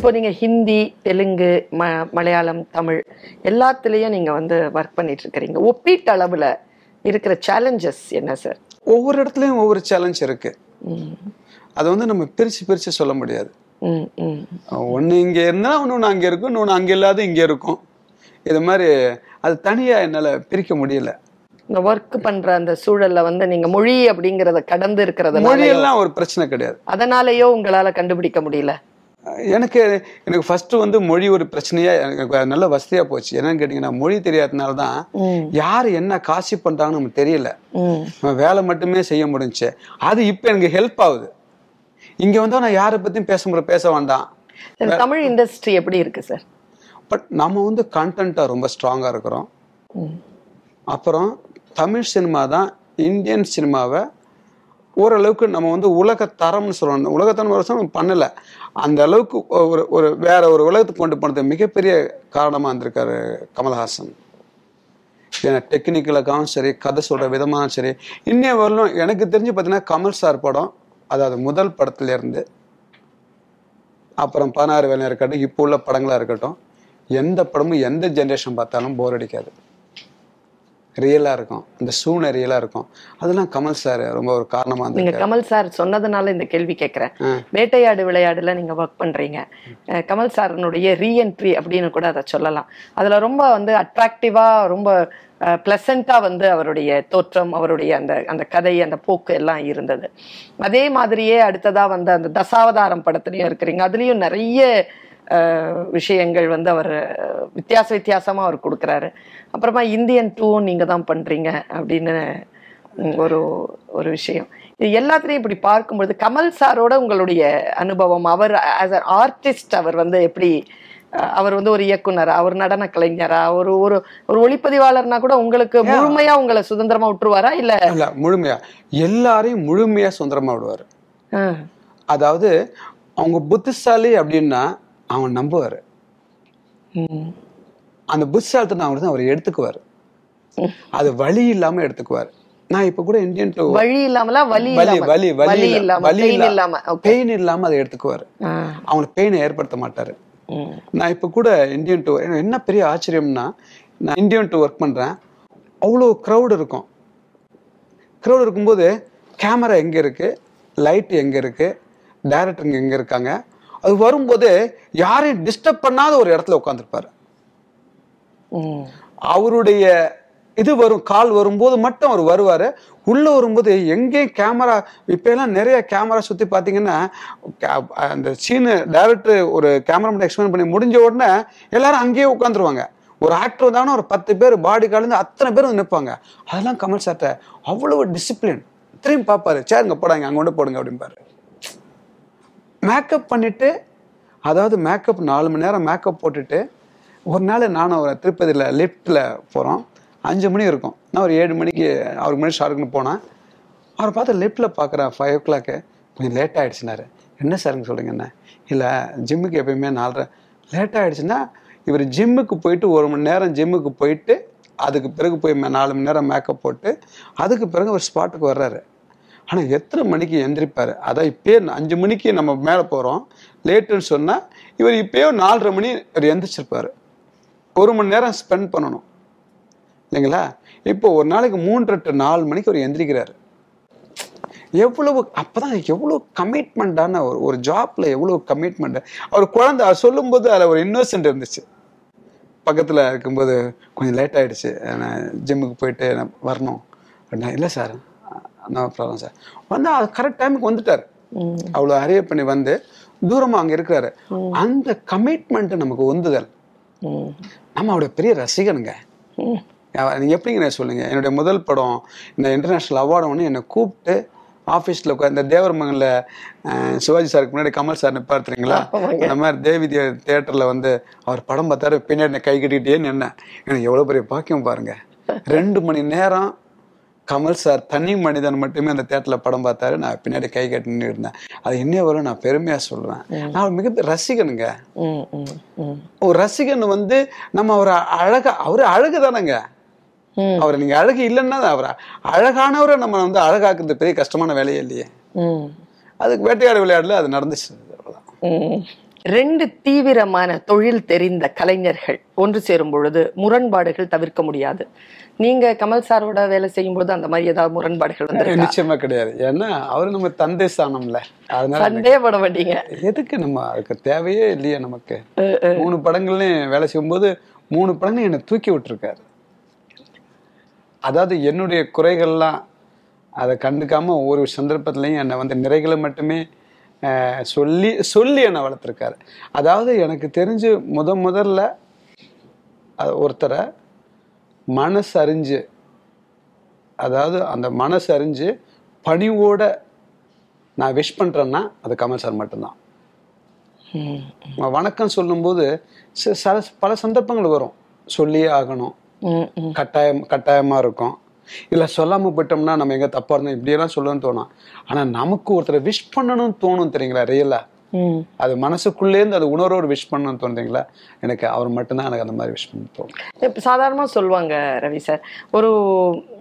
இப்போ நீங்க ஹிந்தி தெலுங்கு ம மலையாளம் தமிழ் எல்லாத்துலேயும் நீங்க வந்து ஒர்க் பண்ணிட்டு இருக்கிறீங்க ஒப்பீட்டு அளவுல இருக்கிற சேலஞ்சஸ் என்ன சார் ஒவ்வொரு இடத்துலையும் ஒவ்வொரு சேலஞ்ச் இருக்கு. அதை வந்து நம்ம பிரிச்சு பிரிச்சு சொல்ல முடியாது. ஒன்று இங்கே இருந்தால் இன்னொன்று அங்கே இருக்கும் இன்னொன்று அங்கே இல்லாத இங்கே இருக்கும். இது மாதிரி அது தனியாக என்னால் பிரிக்க முடியல. இந்த ஒர்க் பண்ற அந்த சூழல்ல வந்து நீங்க மொழி அப்படிங்கறத கடந்து இருக்கிறதுனால மொழியெல்லாம் ஒரு பிரச்சனை கிடையாது. அதனாலயோ உங்களால கண்டுபிடிக்க முடியல? எனக்கு எனக்கு ஃபர்ஸ்ட் வந்து மொழி ஒரு பிரச்சனையா எனக்கு நல்ல வசதியா போச்சு. என்னன்னு கேட்டீங்கன்னா மொழி தெரியாதனால தான் யார் என்ன காசி பண்றாங்கன்னு நமக்கு தெரியல. வேலை மட்டுமே செய்ய முடிஞ்சுச்சு அது இப்போ எனக்கு ஹெல்ப் ஆகுது. இங்க வந்தா நான் யாரை பத்தியும் பேச முடிய பேச வேண்டாம். தமிழ் இண்டஸ்ட்ரி எப்படி இருக்கு சார்? பட் நம்ம வந்து கண்டென்ட்டா ரொம்ப ஸ்ட்ராங்கா இருக்கிறோம். அப்புறம் தமிழ் சினிமா தான் இந்தியன் சினிமாவை ஓரளவுக்கு நம்ம வந்து உலக தரம்னு சொல்லணும். உலகத்தரம் வருஷம் பண்ணலை. அந்த அளவுக்கு ஒரு ஒரு வேற ஒரு உலகத்துக்கு கொண்டு போனது மிகப்பெரிய காரணமாக இருந்திருக்காரு கமல்ஹாசன். ஏன்னா டெக்னிக்கலுக்காகவும் சரி கதை சொல்கிற விதமாகவும் சரி இன்னைய வரலும் எனக்கு தெரிஞ்சு பார்த்தீங்கன்னா கமல் சார் படம் அதாவது முதல் படத்துலேருந்து அப்புறம் பதினாறு வேலையாக இருக்கட்டும் இப்போ உள்ள படங்களாக இருக்கட்டும் எந்த படமும் எந்த ஜென்ரேஷன் பார்த்தாலும் போர் அடிக்காது. ரியலா இருக்கும். இந்த சூழ்நிலை ரியலா இருக்கும். அதெல்லாம் கமல் சார் ரொம்ப ஒரு காரணமா நீங்க இருந்திருக்காரு கமல் சார் சொன்னதுனால இந்த கேள்வி கேட்கிறேன் வேட்டையாடு விளையாடுல நீங்க ஒர்க் பண்றீங்க. அஹ் கமல் சாரனுடைய ரீஎன்ட்ரி அப்படின்னு கூட அதை சொல்லலாம். அதுல ரொம்ப வந்து அட்ராக்டிவா ரொம்ப பிளசண்டா வந்து அவருடைய தோற்றம் அவருடைய அந்த அந்த கதை அந்த போக்கு எல்லாம் இருந்தது. அதே மாதிரியே அடுத்ததா வந்து அந்த தசாவதாரம் படத்துலயும் இருக்கிறீங்க. அதுலயும் நிறைய விஷயங்கள் வந்து அவர் வித்தியாச வித்தியாசமா அவர் கொடுக்குறாரு. அப்புறமா இந்தியன் டூவும் நீங்க தான் பண்றீங்க அப்படின்னு ஒரு ஒரு விஷயம். இது எல்லாத்துலயும் இப்படி பார்க்கும்பொழுது கமல் சாரோட உங்களுடைய அனுபவம் அவர் ஆஸ் அ ஆர்டிஸ்ட் அவர் வந்து எப்படி அவர் வந்து ஒரு இயக்குனரா ஒரு நடன கலைஞரா ஒரு ஒரு ஒரு ஒளிப்பதிவாளர்னா கூட உங்களுக்கு முழுமையா உங்களை சுதந்திரமா விட்டுருவாரா இல்ல? இல்ல முழுமையா. எல்லாரையும் முழுமையா சுதந்திரமா விடுவாரு. அதாவது அவங்க புத்திசாலி அப்படின்னா அவன் நம்புவாரு. அந்த புத்திசாலித்தனம் அவங்களுக்கு அவர் எடுத்துக்குவார். அது வழி இல்லாம எடுத்துக்குவார். நான் இப்ப கூட இந்தியன் டூ வழி இல்லாமல? வலி வலி இல்லாம? வலி வலி வலி இல்லாம வலி இல்லாம. பெயின் இல்லாம அதை எடுத்துக்குவாரு. அவங்களுக்கு பெயினை ஏற்படுத்த மாட்டாரு. நான் இப்ப கூட இந்தியன் டூ என்ன பெரிய ஆச்சரியம்னா நான் இந்தியன் டூ ஒர்க் பண்றேன். அவ்வளோ க்ரௌட் இருக்கும். க்ரௌட் இருக்கும்போது கேமரா எங்க இருக்கு? லைட் எங்க இருக்கு? டைரக்டருங்க எங்க இருக்காங்க. அது வரும்போது யாரையும் டிஸ்டர்ப் பண்ணாத ஒரு இடத்துல உட்காந்துருப்பாரு அவருடைய இது வரும் கால் வரும்போது மட்டும் அவர் வருவாரு. உள்ள வரும்போது எங்கேயும் கேமரா இப்ப எல்லாம் நிறைய கேமரா சுத்தி பாத்தீங்கன்னா கே- அந்த சீனு டைரக்டர் ஒரு கேமராமேன் எக்ஸ்பிளைன் பண்ணி முடிஞ்ச உடனே எல்லாரும் அங்கேயே உட்காந்துருவாங்க ஒரு ஆக்டர் வந்தாங்கன்னா ஒரு பத்து பேர் பாடி கார்டு அத்தனை பேர் வந்து நிற்பாங்க அதெல்லாம் கமல் சார்ட்ட அவ்வளவு டிசிப்ளின் திரும்பி பார்ப்பாரு. சேருங்க போடாங்க அங்க கொண்டு போடுங்க அப்படிம்பாரு. மேக்கப் பண்ணிட்டு அதாவது மேக்கப் நாலு மணி நேரம் மேக்கப் போட்டுட்டு ஒரு நாள் நானும் ஒரு திருப்பதியில் லிஃப்ட்டில் போகிறோம் அஞ்சு மணி இருக்கும். நான் ஒரு ஏழு மணிக்கு அவருக்கு மணி ஷாருக்குன்னு போனேன். அவரை பார்த்து லிஃப்ட்டில் பார்க்குறேன் ஃபைவ் ஓ கிளாக்கு கொஞ்சம் லேட் ஆகிடுச்சுனாரு என்ன சாருங்க சொல்லுங்க என்ன? இல்லை ஜிம்முக்கு எப்பயுமே நாலரை. லேட் ஆகிடுச்சுன்னா இவர் ஜிம்முக்கு போயிட்டு ஒரு மணி நேரம் ஜிம்முக்கு போயிட்டு அதுக்கு பிறகு போய் மே- நாலு மணி நேரம் மேக்கப் போட்டு அதுக்கு பிறகு ஒரு ஸ்பாட்டுக்கு வர்றாரு. ஆனால் எத்தனை மணிக்கு எந்திரிப்பார்? அதான் இப்பயே அஞ்சு மணிக்கு நம்ம மேலே போகிறோம் லேட்டுன்னு சொன்னால் இவர் இப்பயே நாலரை மணி இவர் எந்திரிச்சிருப்பார். ஒரு மணி நேரம் ஸ்பெண்ட் பண்ணணும். இல்லைங்களா? இப்போ ஒரு நாளைக்கு மூன்று டு நாலு மணிக்கு அவர் எந்திரிக்கிறாரு. எவ்வளவு அப்போதான் எவ்வளோ கமிட்மெண்ட்டான ஒரு ஒரு ஜாப்ல எவ்வளோ கமிட்மெண்ட் அவர் குழந்தை அவர் சொல்லும்போது அதில் ஒரு இன்னோசென்ட் இருந்துச்சு. பக்கத்தில் இருக்கும்போது கொஞ்சம் லேட் ஆகிடுச்சு நான் ஜிம்முக்கு போயிட்டு நான் வரணும். அப்படின்னா இல்லை சார். நோ ப்ராப்ளம் சார் வந்து கரெக்ட் டைமுக்கு வந்துட்டார். அவ்வளோ அரிய பண்ணி வந்து தூரமாக அங்கே இருக்கிறாரு. அந்த கமிட்மெண்ட் நமக்கு உந்துதல் நம்ம அவருடைய பெரிய ரசிகனுங்க. அவ- நீங்க எப்படிங்க நான் சொல்லுங்க? என்னுடைய முதல் படம் இந்த இன்டர்நேஷனல் அவார்டு ஒன்று என்னை கூப்பிட்டு ஆஃபீஸில் இந்த தேவர் மகன்ல சிவாஜி சாருக்கு முன்னாடி கமல் சார் நிற்பார் தெரியுங்களா? அந்த மாதிரி தேவி தியேட்டரில் வந்து அவர் படம் பார்த்தாரு பின்னாடி கை கட்டிக்கிட்டே நின்னேன். எனக்கு எவ்வளோ பெரிய பாக்கியம் பாருங்க. ரெண்டு மணி நேரம் கமல் சார் தனி மனிதன் மட்டுமே அந்த தேட்டரில் படம் பார்த்தாரு நான் பின்னாடி கை கட்டி நின்று இருந்தேன் அது இன்னும் வரும் நான் பெருமையாக சொல்லுவேன் நான் மிகப்பெரிய ரசிகனுங்க. ஒரு ரசிகன் வந்து நம்ம அவரை அழகா அவரு அழகு தானேங்க. அவரை நீங்க அழகு இல்லைன்னா அவரை அழகானவரை நம்ம வந்து அழகாக்குறது பெரிய கஷ்டமான வேலையே இல்லையே. அதுக்கு வேட்டையாடு விளையாடல அது நடந்துச்சு அவ்வளவுதான் ம். ரெண்டு தீவிரமான தொழில் தெரிந்த கலைஞர்கள் ஒன்று சேரும் பொழுது முரண்பாடுகள் தவிர்க்க முடியாது. நீங்க கமல் சாரோட வேலை செய்யும் போது அந்த மாதிரி ஏதாவது முரண்பாடுகள் வந்து நிச்சயமா கிடையாது. ஏன்னா அவரு நம்ம தந்தை ஸ்தானம்ல. அதனால சந்தேகப்பட மாட்டீங்க? எதுக்கு நம்ம அதுக்கு தேவையே இல்லையே நமக்கு? மூணு படங்கள்லயும் வேலை செய்யும்போது மூணு படங்களையும் என்னை தூக்கி விட்டுருக்காரு. அதாவது என்னுடைய குறைகள்லாம் அதை கண்டுக்காம ஒவ்வொரு சந்தர்ப்பத்திலையும் என்னை வந்து நிறைகளை மட்டுமே சொல்லி சொல்லி என்னை வளர்த்துருக்காரு. அதாவது எனக்கு தெரிஞ்சு முத முதல்ல ஒருத்தரை மனசு அறிஞ்சு அதாவது அந்த மனசு அறிஞ்சு பணிவோட நான் விஷ் பண்றேன்னா அது கமல் சார் மட்டும்தான். வணக்கம் சொல்லும்போது பல சந்தர்ப்பங்கள் வரும். சொல்லியே ஆகணும். கட்டாயம் கட்டாயமா இருக்கும். இல்ல சொல்லாம போயிட்டோம்னா நம்ம எங்க தப்பா இருந்தோம்? இப்படியெல்லாம் சொல்லணும்னு தோணும். ஆனா நமக்கு ஒருத்தரை விஷ் பண்ணணும்னு தோணும் தெரியுங்களா? ரியலா ம். அது மனசுக்குள்ளேருந்து அது உணர்வோடு விஷ் பண்ணணும்னு தோணுறீங்களா எனக்கு அவர் மட்டும்தான் எனக்கு அந்த மாதிரி விஷ் பண்ண தோணும். இப்ப சாதாரணமா சொல்லுவாங்க ரவி சார் ஒரு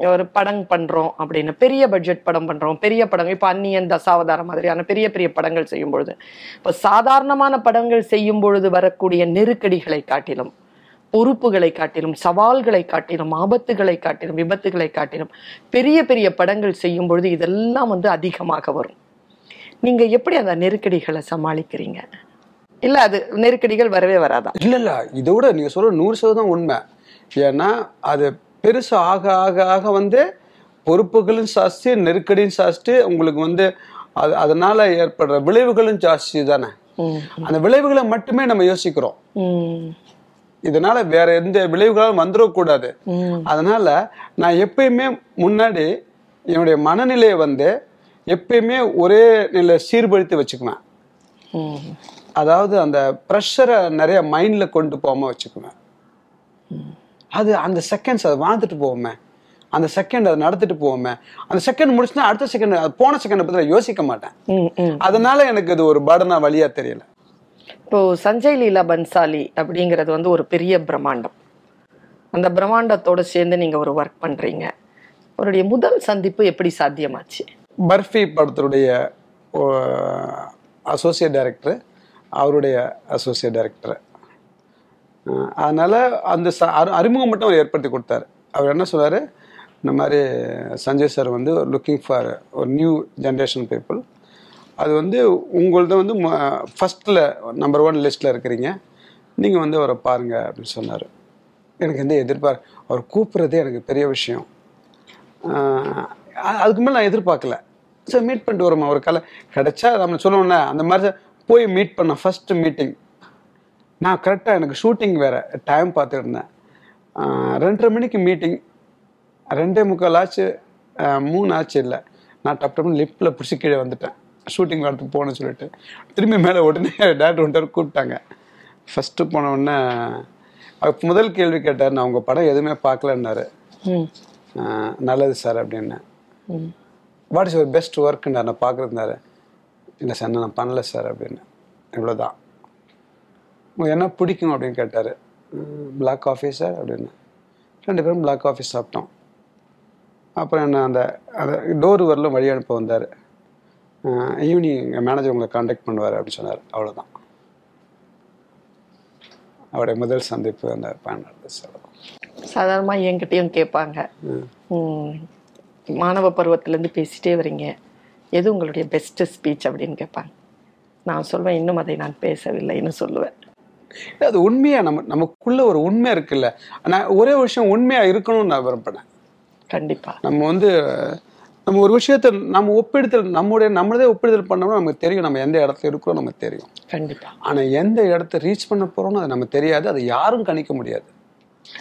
ஒரு படம் பண்றோம் அப்படின்னு பெரிய பட்ஜெட் படம் பண்றோம் பெரிய படம் இப்ப அந்நியன் தசாவதாரம் மாதிரியான பெரிய பெரிய படங்கள் செய்யும் பொழுது இப்ப சாதாரணமான படங்கள் செய்யும் பொழுது வரக்கூடிய நெருக்கடிகளை காட்டிலும் பொறுப்புகளை காட்டிலும் சவால்களை காட்டிலும் ஆபத்துகளை காட்டிலும் விபத்துகளை காட்டிலும் பெரிய பெரிய படங்கள் செய்யும் பொழுது இதெல்லாம் வந்து அதிகமாக வரும். நீங்க எப்படி அந்த நெருக்கடிகளை சமாளிக்கிறீங்க? இல்ல அது நெருக்கடிகள் வரவே வராதா? இல்ல இல்ல. இதை விட நீங்க சொல்ற நூறு சதவீதம் உண்மை. ஏன்னா அது பெருசு ஆக ஆக ஆக வந்து பொறுப்புகளும் ஜாஸ்தி நெருக்கடியும் ஜாஸ்தி உங்களுக்கு வந்து அது அதனால ஏற்படுற விளைவுகளும் ஜாஸ்தி தானே. அந்த விளைவுகளை மட்டுமே நம்ம யோசிக்கிறோம். இதனால வேற எந்த விளைவுகளும் வந்துடக்கூடாது. அதனால நான் எப்பயுமே முன்னாடி என்னுடைய மனநிலையை வந்து எப்பயுமே ஒரே நிலை சீர்படுத்தி வச்சுக்குவேன். அதாவது அந்த ப்ரெஷரை நிறைய மைண்ட்ல கொண்டு போகாம வச்சுக்குவேன். அது அந்த செகண்ட்ஸ் அதை வாழ்ந்துட்டு போவோமே அந்த செகண்ட் அதை நடத்திட்டு போவோமே அந்த செகண்ட் முடிச்சுனா அடுத்த செகண்ட் போன செகண்ட் பத்தி யோசிக்க மாட்டேன். அதனால எனக்கு இது ஒரு படனா வழியா தெரியல. இப்போ சஞ்சய் லீலா பன்சாலி அப்படிங்கிறது வந்து ஒரு பெரிய பிரம்மாண்டம். அந்த பிரம்மாண்டத்தோட சேர்ந்து நீங்க ஒரு ஒர்க் பண்றீங்க. அவருடைய முதல் சந்திப்பு எப்படி சாத்தியமாச்சு? பர்ஃபி படத்துடைய அசோசியேட் டைரக்டர் அவருடைய அசோசியேட் டைரக்டர் அதனால அந்த ச- அறிமுகம் மட்டும் அவர் ஏற்படுத்தி கொடுத்தாரு. அவர் என்ன சொன்னாரு? இந்த மாதிரி சஞ்சய் சார் வந்து லுக்கிங் ஃபார் ஒரு நியூ ஜென்ரேஷன் பீப்புள் அது வந்து உங்களது வந்து ஃபஸ்ட்டில் நம்பர் ஒன் லிஸ்ட்டில் இருக்கிறீங்க. நீங்கள் வந்து அவரை பாருங்க அப்படின்னு சொன்னார். எனக்கு வந்து எதிர்பார் அவர் கூப்பிட்றதே எனக்கு பெரிய விஷயம். அதுக்கு மேலே நான் எதிர்பார்க்கல. சரி மீட் பண்ணிட்டு வரோமா ஒரு கலை கிடைச்சா நம்ம சொல்லுவோம்ல அந்த மாதிரி போய் மீட் பண்ண ஃபஸ்ட்டு மீட்டிங் நான் கரெக்டாக எனக்கு ஷூட்டிங் வேறு டைம் பார்த்துருந்தேன் ரெண்டரை மணிக்கு மீட்டிங் ரெண்டே முக்கால் ஆச்சு. மூணு ஆச்சு இல்லை. நான் டப் டப்னு லிஃப்ட்டில் பிடிச்சி கீழே வந்துட்டேன். ஷூட்டிங் வரத்துக்கு போகணும்னு சொல்லிட்டு. திரும்பி மேலே உடனே டேரக்டர் வந்துட்டு கூப்பிட்டாங்க. ஃபஸ்ட்டு போன உடனே அவர் முதல் கேள்வி கேட்டார் நான் உங்கள் படம் எதுவுமே பார்க்கலன்னாரு. நல்லது சார் அப்படின்னு. வாட் இஸ் யுவர் பெஸ்ட் ஒர்க்குன்னு நான் பார்க்குறதுனாரு. இல்லை சார் நான் பண்ணல சார் அப்படின்னு. இவ்வளோதான் உங்களுக்கு என்ன பிடிக்கும் அப்படின்னு கேட்டார். பிளாக் காஃபி சார் அப்படின்னு. ரெண்டு பேரும் பிளாக் காஃபி சாப்பிட்டோம். அப்புறம் என்ன அந்த அந்த டோர் வரலும் வழி அனுப்ப வந்தார். ஈவினிங் எங்கள் மேனேஜர் உங்களை காண்டாக்ட் பண்ணுவார் அப்படின்னு சொன்னார். அவ்வளோதான் அவருடைய முதல் சந்திப்பு அந்த பேன் சார் சாதாரணமா என்கிட்டயும் கேட்பாங்க. மாணவ பருவத்துல இருந்து பேசிட்டே வரீங்க. எது உங்களுடைய பெஸ்ட் ஸ்பீச் அப்படின்னு கேட்பாங்க. நான் சொல்வேன் இன்னும் அதை நான் பேசவில்லைன்னு சொல்லுவேன். அது உண்மையா? நம்ம நமக்குள்ள ஒரு உண்மை இருக்குல்ல. நான் ஒரே விஷயம் உண்மையா இருக்கணும்னு நான் விரும்பினேன் கண்டிப்பா. நம்ம வந்து நம்ம ஒரு விஷயத்தை நம்ம ஒப்பிடுதல் நம்முடைய நம்மளதே ஒப்பிடுதல் பண்ணோம்னா நமக்கு தெரியும் நம்ம எந்த இடத்துல இருக்கிறோம் நமக்கு தெரியும். கண்டிப்பா. ஆனா எந்த இடத்த ரீச் பண்ண போறோம்னு அது நமக்கு தெரியாது அது யாரும் கணிக்க முடியாது.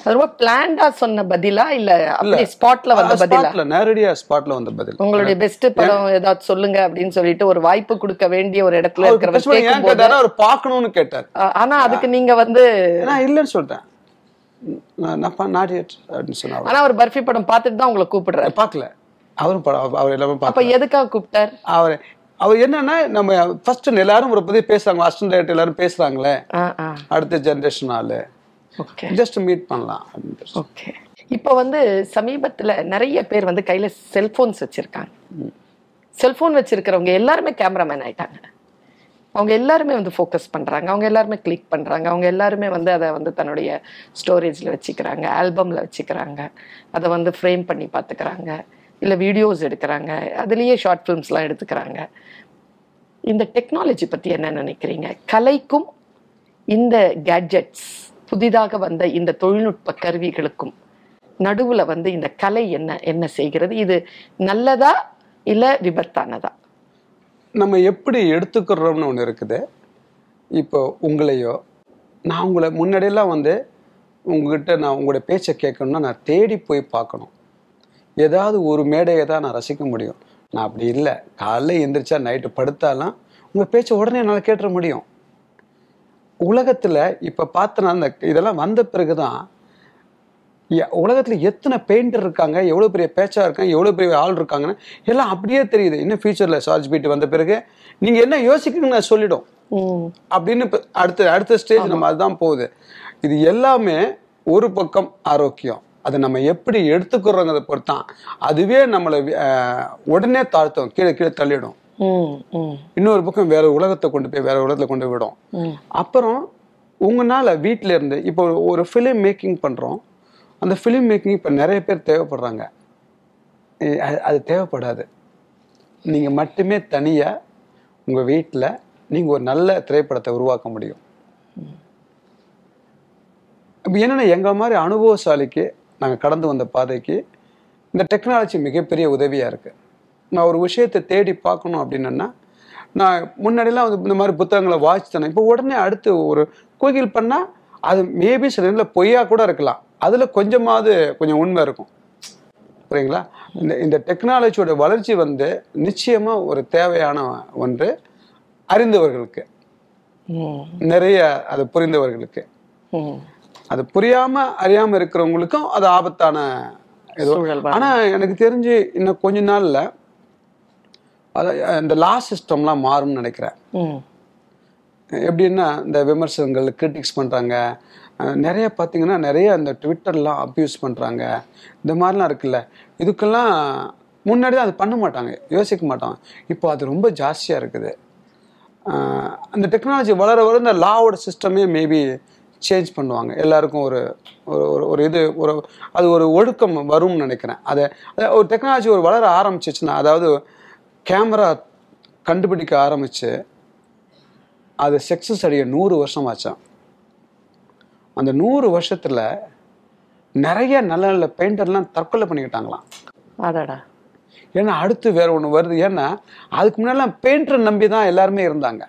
ரொம்ப பிளான்டா சொன்ன பதிலா இல்ல அப்படி ஸ்பாட்ல வந்த பதிலா? நேரடியா ஸ்பாட்ல வந்த பதில். உங்களுடைய பெஸ்ட் படம் ஏதாவது சொல்லுங்க அப்படின்னு சொல்லிட்டு ஒரு வாய்ப்பு கொடுக்க வேண்டிய ஒரு இடத்துல கேட்டாரு? அவர் பார்க்கணும்னு கேட்டார். ஆனா அதுக்கு நீங்க வந்து நான் இல்லைன்னு சொல்லிட்டேன் நான் நான் அப்படின்னு சொன்னார். ஆனா அவர் பர்ஃபி படம் பார்த்துட்டு தான் உங்களை கூப்பிடுறாரு. பார்க்கல. அவரும் படம் அவர் எல்லாமே அப்ப பார்க்கல எதுக்காக கூப்பிட்டார்? அவர் அவர் என்னன்னா நம்ம ஃபர்ஸ்ட் எல்லாரும் ஒரு பத்தி பேசுறாங்க அசிஸ்டன்ட் டைரக்டர் எல்லாரும் பேசுறாங்களே. அடுத்த ஜென்ரேஷன் ஆளு. ஜஸ்ட் மீட் பண்ணலாம். ஓகே. இப்போ வந்து சமீபத்துல நிறைய பேர் வந்து கையில செல்போன்ஸ் வச்சிருக்காங்க. செல்போன் வச்சிருக்கிறவங்க எல்லாருமே கேமராமேன் ஆயிட்டாங்க. அவங்க எல்லாருமே வந்து ஃபோக்கஸ் பண்றாங்க. அவங்க எல்லாருமே கிளிக் பண்றாங்க. அவங்க எல்லாருமே வந்து அதை வந்து தன்னுடைய ஸ்டோரேஜ்ல வச்சுக்கிறாங்க ஆல்பம்ல வச்சுக்கிறாங்க. அதை வந்து ஃப்ரேம் பண்ணி பார்த்துக்கிறாங்க. இல்லை வீடியோஸ் எடுக்கிறாங்க. அதுலேயே ஷார்ட் ஃபிலிம்ஸ்லாம் எடுத்துக்கிறாங்க. இந்த டெக்னாலஜி பற்றி என்ன நினைக்கிறீங்க? கலைக்கும் இந்த கேட்ஜெட்ஸ் புதிதாக வந்த இந்த தொழில்நுட்ப கருவிகளுக்கும் நடுவில் வந்து இந்த கலை என்ன என்ன செய்கிறது? இது நல்லதா இல்லை விபத்தானதா? நம்ம எப்படி எடுத்துக்கிறோம்னு ஒன்று இருக்குது. இப்போ உங்களையோ நான் உங்களை முன்னாடியெல்லாம் வந்து உங்ககிட்ட நான் உங்களோட பேச்சை கேட்கணும்னா நான் தேடி போய் பார்க்கணும். ஏதாவது ஒரு மேடையை தான் நான் ரசிக்க முடியும். நான் அப்படி இல்லை. காலைல எந்திரிச்சா நைட்டு படுத்தாலாம் உங்கள் பேச்சை உடனே என்னால் கேட்டுற முடியும். உலகத்தில் இப்போ பார்த்தனா அந்த இதெல்லாம் வந்த பிறகு தான் உலகத்தில் எத்தனை பெயிண்டர் இருக்காங்க எவ்வளோ பெரிய பேச்சா இருக்காங்க எவ்வளோ பெரிய ஆள் இருக்காங்கன்னு எல்லாம் அப்படியே தெரியுது. இன்னும் ஃபியூச்சரில் சார்ஜ் பீட் வந்த பிறகு நீங்கள் என்ன யோசிக்கணும்னு நான் சொல்லிடும். அப்படின்னு இப்ப அடுத்த அடுத்த ஸ்டேஜ் நம்ம அதுதான் போகுது. இது எல்லாமே ஒரு பக்கம் ஆரோக்கியம். அதை நம்ம எப்படி எடுத்துக்கிறோங்கிறத பொறுத்தான். அதுவே நம்மளை உடனே தாழ்த்தும். கீழே கீழே தள்ளிடும். இன்னொரு பக்கம் வேற உலகத்தை கொண்டு போய் வேற உலகத்துல கொண்டு விடும். அப்புறம் உங்களால வீட்டில இருந்து இப்போ ஒரு- ஃபிலிம் மேக்கிங் பண்றோம். அந்த ஃபிலிம் மேக்கிங் இப்போ நிறைய பேர் தேவைப்படுறாங்க. அது- தேவைப்படாது. நீங்க மட்டுமே தனியா உங்க வீட்டில் நீங்க ஒரு நல்ல திரைப்படத்தை உருவாக்க முடியும். இப்போ என்னன்னா எங்க மாதிரி அனுபவசாலிக்கு நாங்க கடந்து வந்த பாதைக்கு இந்த டெக்னாலஜி மிகப்பெரிய உதவியா இருக்கு. நான் ஒரு விஷயத்தை தேடி பார்க்கணும் அப்படின்னா நான் முன்னாடிலாம் வந்து இந்த மாதிரி புத்தகங்களை வாசித்தேன் இப்போ உடனே அடுத்து ஒரு கோகில் பண்ணா அது மேபி சில நேரத்தில் பொய்யா கூட இருக்கலாம். அதுல கொஞ்சமாவது கொஞ்சம் உண்மை இருக்கும். புரியுங்களா? இந்த இந்த டெக்னாலஜியோட வளர்ச்சி வந்து நிச்சயமா ஒரு தேவையான ஒன்று அறிந்தவர்களுக்கு. நிறைய அது புரிந்தவர்களுக்கு. அது புரியாம அறியாம இருக்கிறவங்களுக்கும் அது ஆபத்தான ஏதோ. ஆனா எனக்கு தெரிஞ்சு இன்னும் கொஞ்ச நாள்ல இந்த லா சிஸ்டம்லாம் மாறும்னு நினைக்கிறேன். எப்படின்னா இந்த விமர்சனங்கள் கிரிட்டிக்ஸ் பண்றாங்க. அஹ் நிறைய பார்த்தீங்கன்னா நிறைய இந்த ட்விட்டர்லாம் அப்யூஸ் பண்றாங்க. இந்த மாதிரிலாம் இருக்குல்ல. இதுக்கெல்லாம் முன்னாடி தான் அது பண்ண மாட்டாங்க. யோசிக்க மாட்டாங்க. இப்போ அது ரொம்ப ஜாஸ்தியா இருக்குது. அந்த டெக்னாலஜி வளர வளர இந்த லாவோட சிஸ்டமே மேபி சேஞ்ச் பண்ணுவாங்க. எல்லாருக்கும் ஒரு ஒரு ஒரு- ஒரு இது ஒரு அது ஒரு ஒழுக்கம் வரும்னு நினைக்கிறேன். அதை ஒரு டெக்னாலஜி ஒரு வளர ஆரம்பிச்சிச்சுன்னா அதாவது கேமரா கண்டுபிடிக்க ஆரம்பிச்சு அது சக்ஸஸ் அடைய நூறு வருஷம் அந்த நூறு வருஷத்துல நிறைய நல்ல நல்ல பெயிண்டர்லாம் தற்கொலை பண்ணிக்கிட்டாங்களாம். அடடா. ஏன்னா அடுத்து வேற ஒண்ணு வருது. ஏன்னா அதுக்கு முன்னாடிலாம் பெயிண்டர் நம்பி தான் எல்லாருமே இருந்தாங்க.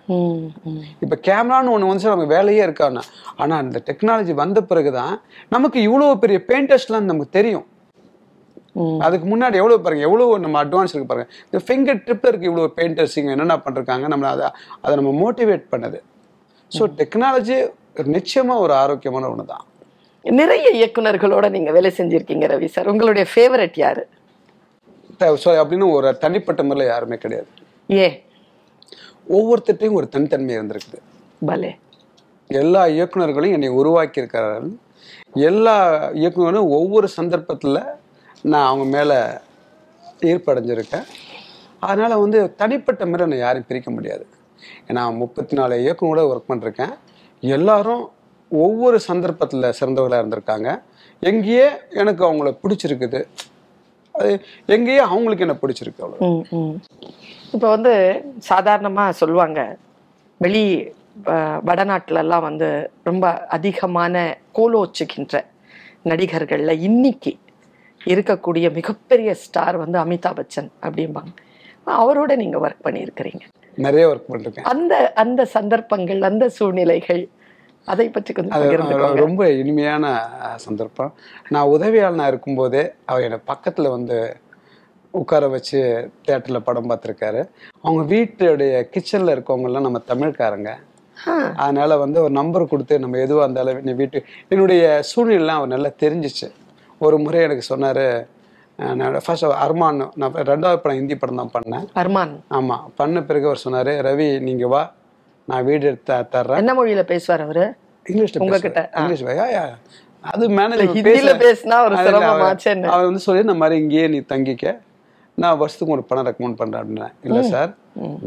இப்ப கேமரான்னு ஒண்ணு வந்துச்சு நம்ம வேலையே இருக்கான்னு ஆனா இந்த டெக்னாலஜி வந்த பிறகுதான் நமக்கு இவ்வளவு பெரிய பெயிண்டர்ஸ்லாம் நமக்கு தெரியும். அதுக்கு முன்னாடி எவ்வளவு பாருங்க எவ்வளவு நம்ம அட்வான்ஸ் இருக்கு பாருங்க. இந்த ஃபிங்கர் ட்ரிப்ல இருக்கு இவ்வளவு பெயிண்டர்ஸ் இங்க என்னென்ன பண்றாங்க நம்மள அதை அதை நம்ம மோட்டிவேட் பண்ணுது. ஸோ டெக்னாலஜி நிச்சயமா ஒரு ஆரோக்கியமான ஒண்ணுதான். நிறைய இயக்குனர்களோட நீங்க வேலை செஞ்சிருக்கீங்க ரவி சார். உங்களுடைய ஃபேவரட் யாரு? ஸோ அப்படின்னு ஒரு தனிப்பட்ட முறையில் யாருமே கிடையாது. ஏ? ஒவ்வொருத்தட்டையும் ஒரு தனித்தன்மை இருந்திருக்குது. பலே. எல்லா இயக்குனர்களையும் என்னை உருவாக்கி இருக்கிறார்கள் எல்லா இயக்குனரும் ஒவ்வொரு சந்தர்ப்பத்தில் நான் அவங்க மேலே ஈர்ப்படைஞ்சிருக்கேன். அதனால வந்து தனிப்பட்ட முறை நான் யாரையும் பிரிக்க முடியாது. ஏன்னா முப்பத்தி நாலு இயக்குனரோட ஒர்க் பண்ணிருக்கேன். எல்லாரும் ஒவ்வொரு சந்தர்ப்பத்தில் சிறந்தவர்களாக இருந்திருக்காங்க. எங்கேயே எனக்கு அவங்கள பிடிச்சிருக்குது. அது எங்கேயே அவங்களுக்கு என்ன பிடிச்சிருக்கு அவ்வளோ இப்போ வந்து சாதாரணமா சொல்லுவாங்க வெளி அஹ், வடநாட்டுல எல்லாம் வந்து ரொம்ப அதிகமான கோலோச்சுகின்ற நடிகர்கள்ல இன்னைக்கு இருக்கக்கூடிய மிகப்பெரிய ஸ்டார் வந்து அமிதாப் பச்சன் அப்படிம்பாங்க. அவரோட நீங்க ஒர்க் பண்ணியிருக்கிறீங்க. நிறைய ஒர்க் பண்ணிருக்கேன். அந்த அந்த சந்தர்ப்பங்கள் அந்த சூழ்நிலைகள் அதை பற்றி கொஞ்சம் ரொம்ப இனிமையான சந்தர்ப்பம். நான் உதவியாளனா இருக்கும்போதே அவர் என்னை பக்கத்தில் வந்து உட்கார வச்சு தேட்டரில் படம் பார்த்துருக்காரு. அவங்க வீட்டுடைய கிச்சனில் இருக்கவங்கெல்லாம் நம்ம தமிழ்காரங்க. அதனால வந்து ஒரு நம்பர் கொடுத்து நம்ம எதுவாக இருந்தாலும் நீ வீட்டு என்னுடைய சூழ்நிலைலாம் அவர் நல்லா தெரிஞ்சிச்சு. ஒரு முறை எனக்கு சொன்னார் ஃபர்ஸ்ட் அர்மான் நான் ரெண்டாவது படம் ஹிந்தி படம் தான் பண்ணேன். அர்மான். ஆமாம் பண்ண பிறகு அவர் சொன்னார் ரவி நீங்கள் வா நான் வீடு எடுத்து தர்றேன். என்ன மொழியில பேசுவார் அவரு? இங்கிலீஷ்ல உங்ககிட்ட. இங்கிலீஷ். அது ஹிந்தியில பேசினா ஒரு அவர் வந்து சொல்லி இந்த மாதிரி இங்கேயே நீ தங்கிக்க. நான் வருஷத்துக்கு ஒரு பணம் ரெக்கமெண்ட் பண்றேன் அப்படின்னா. இல்ல சார்.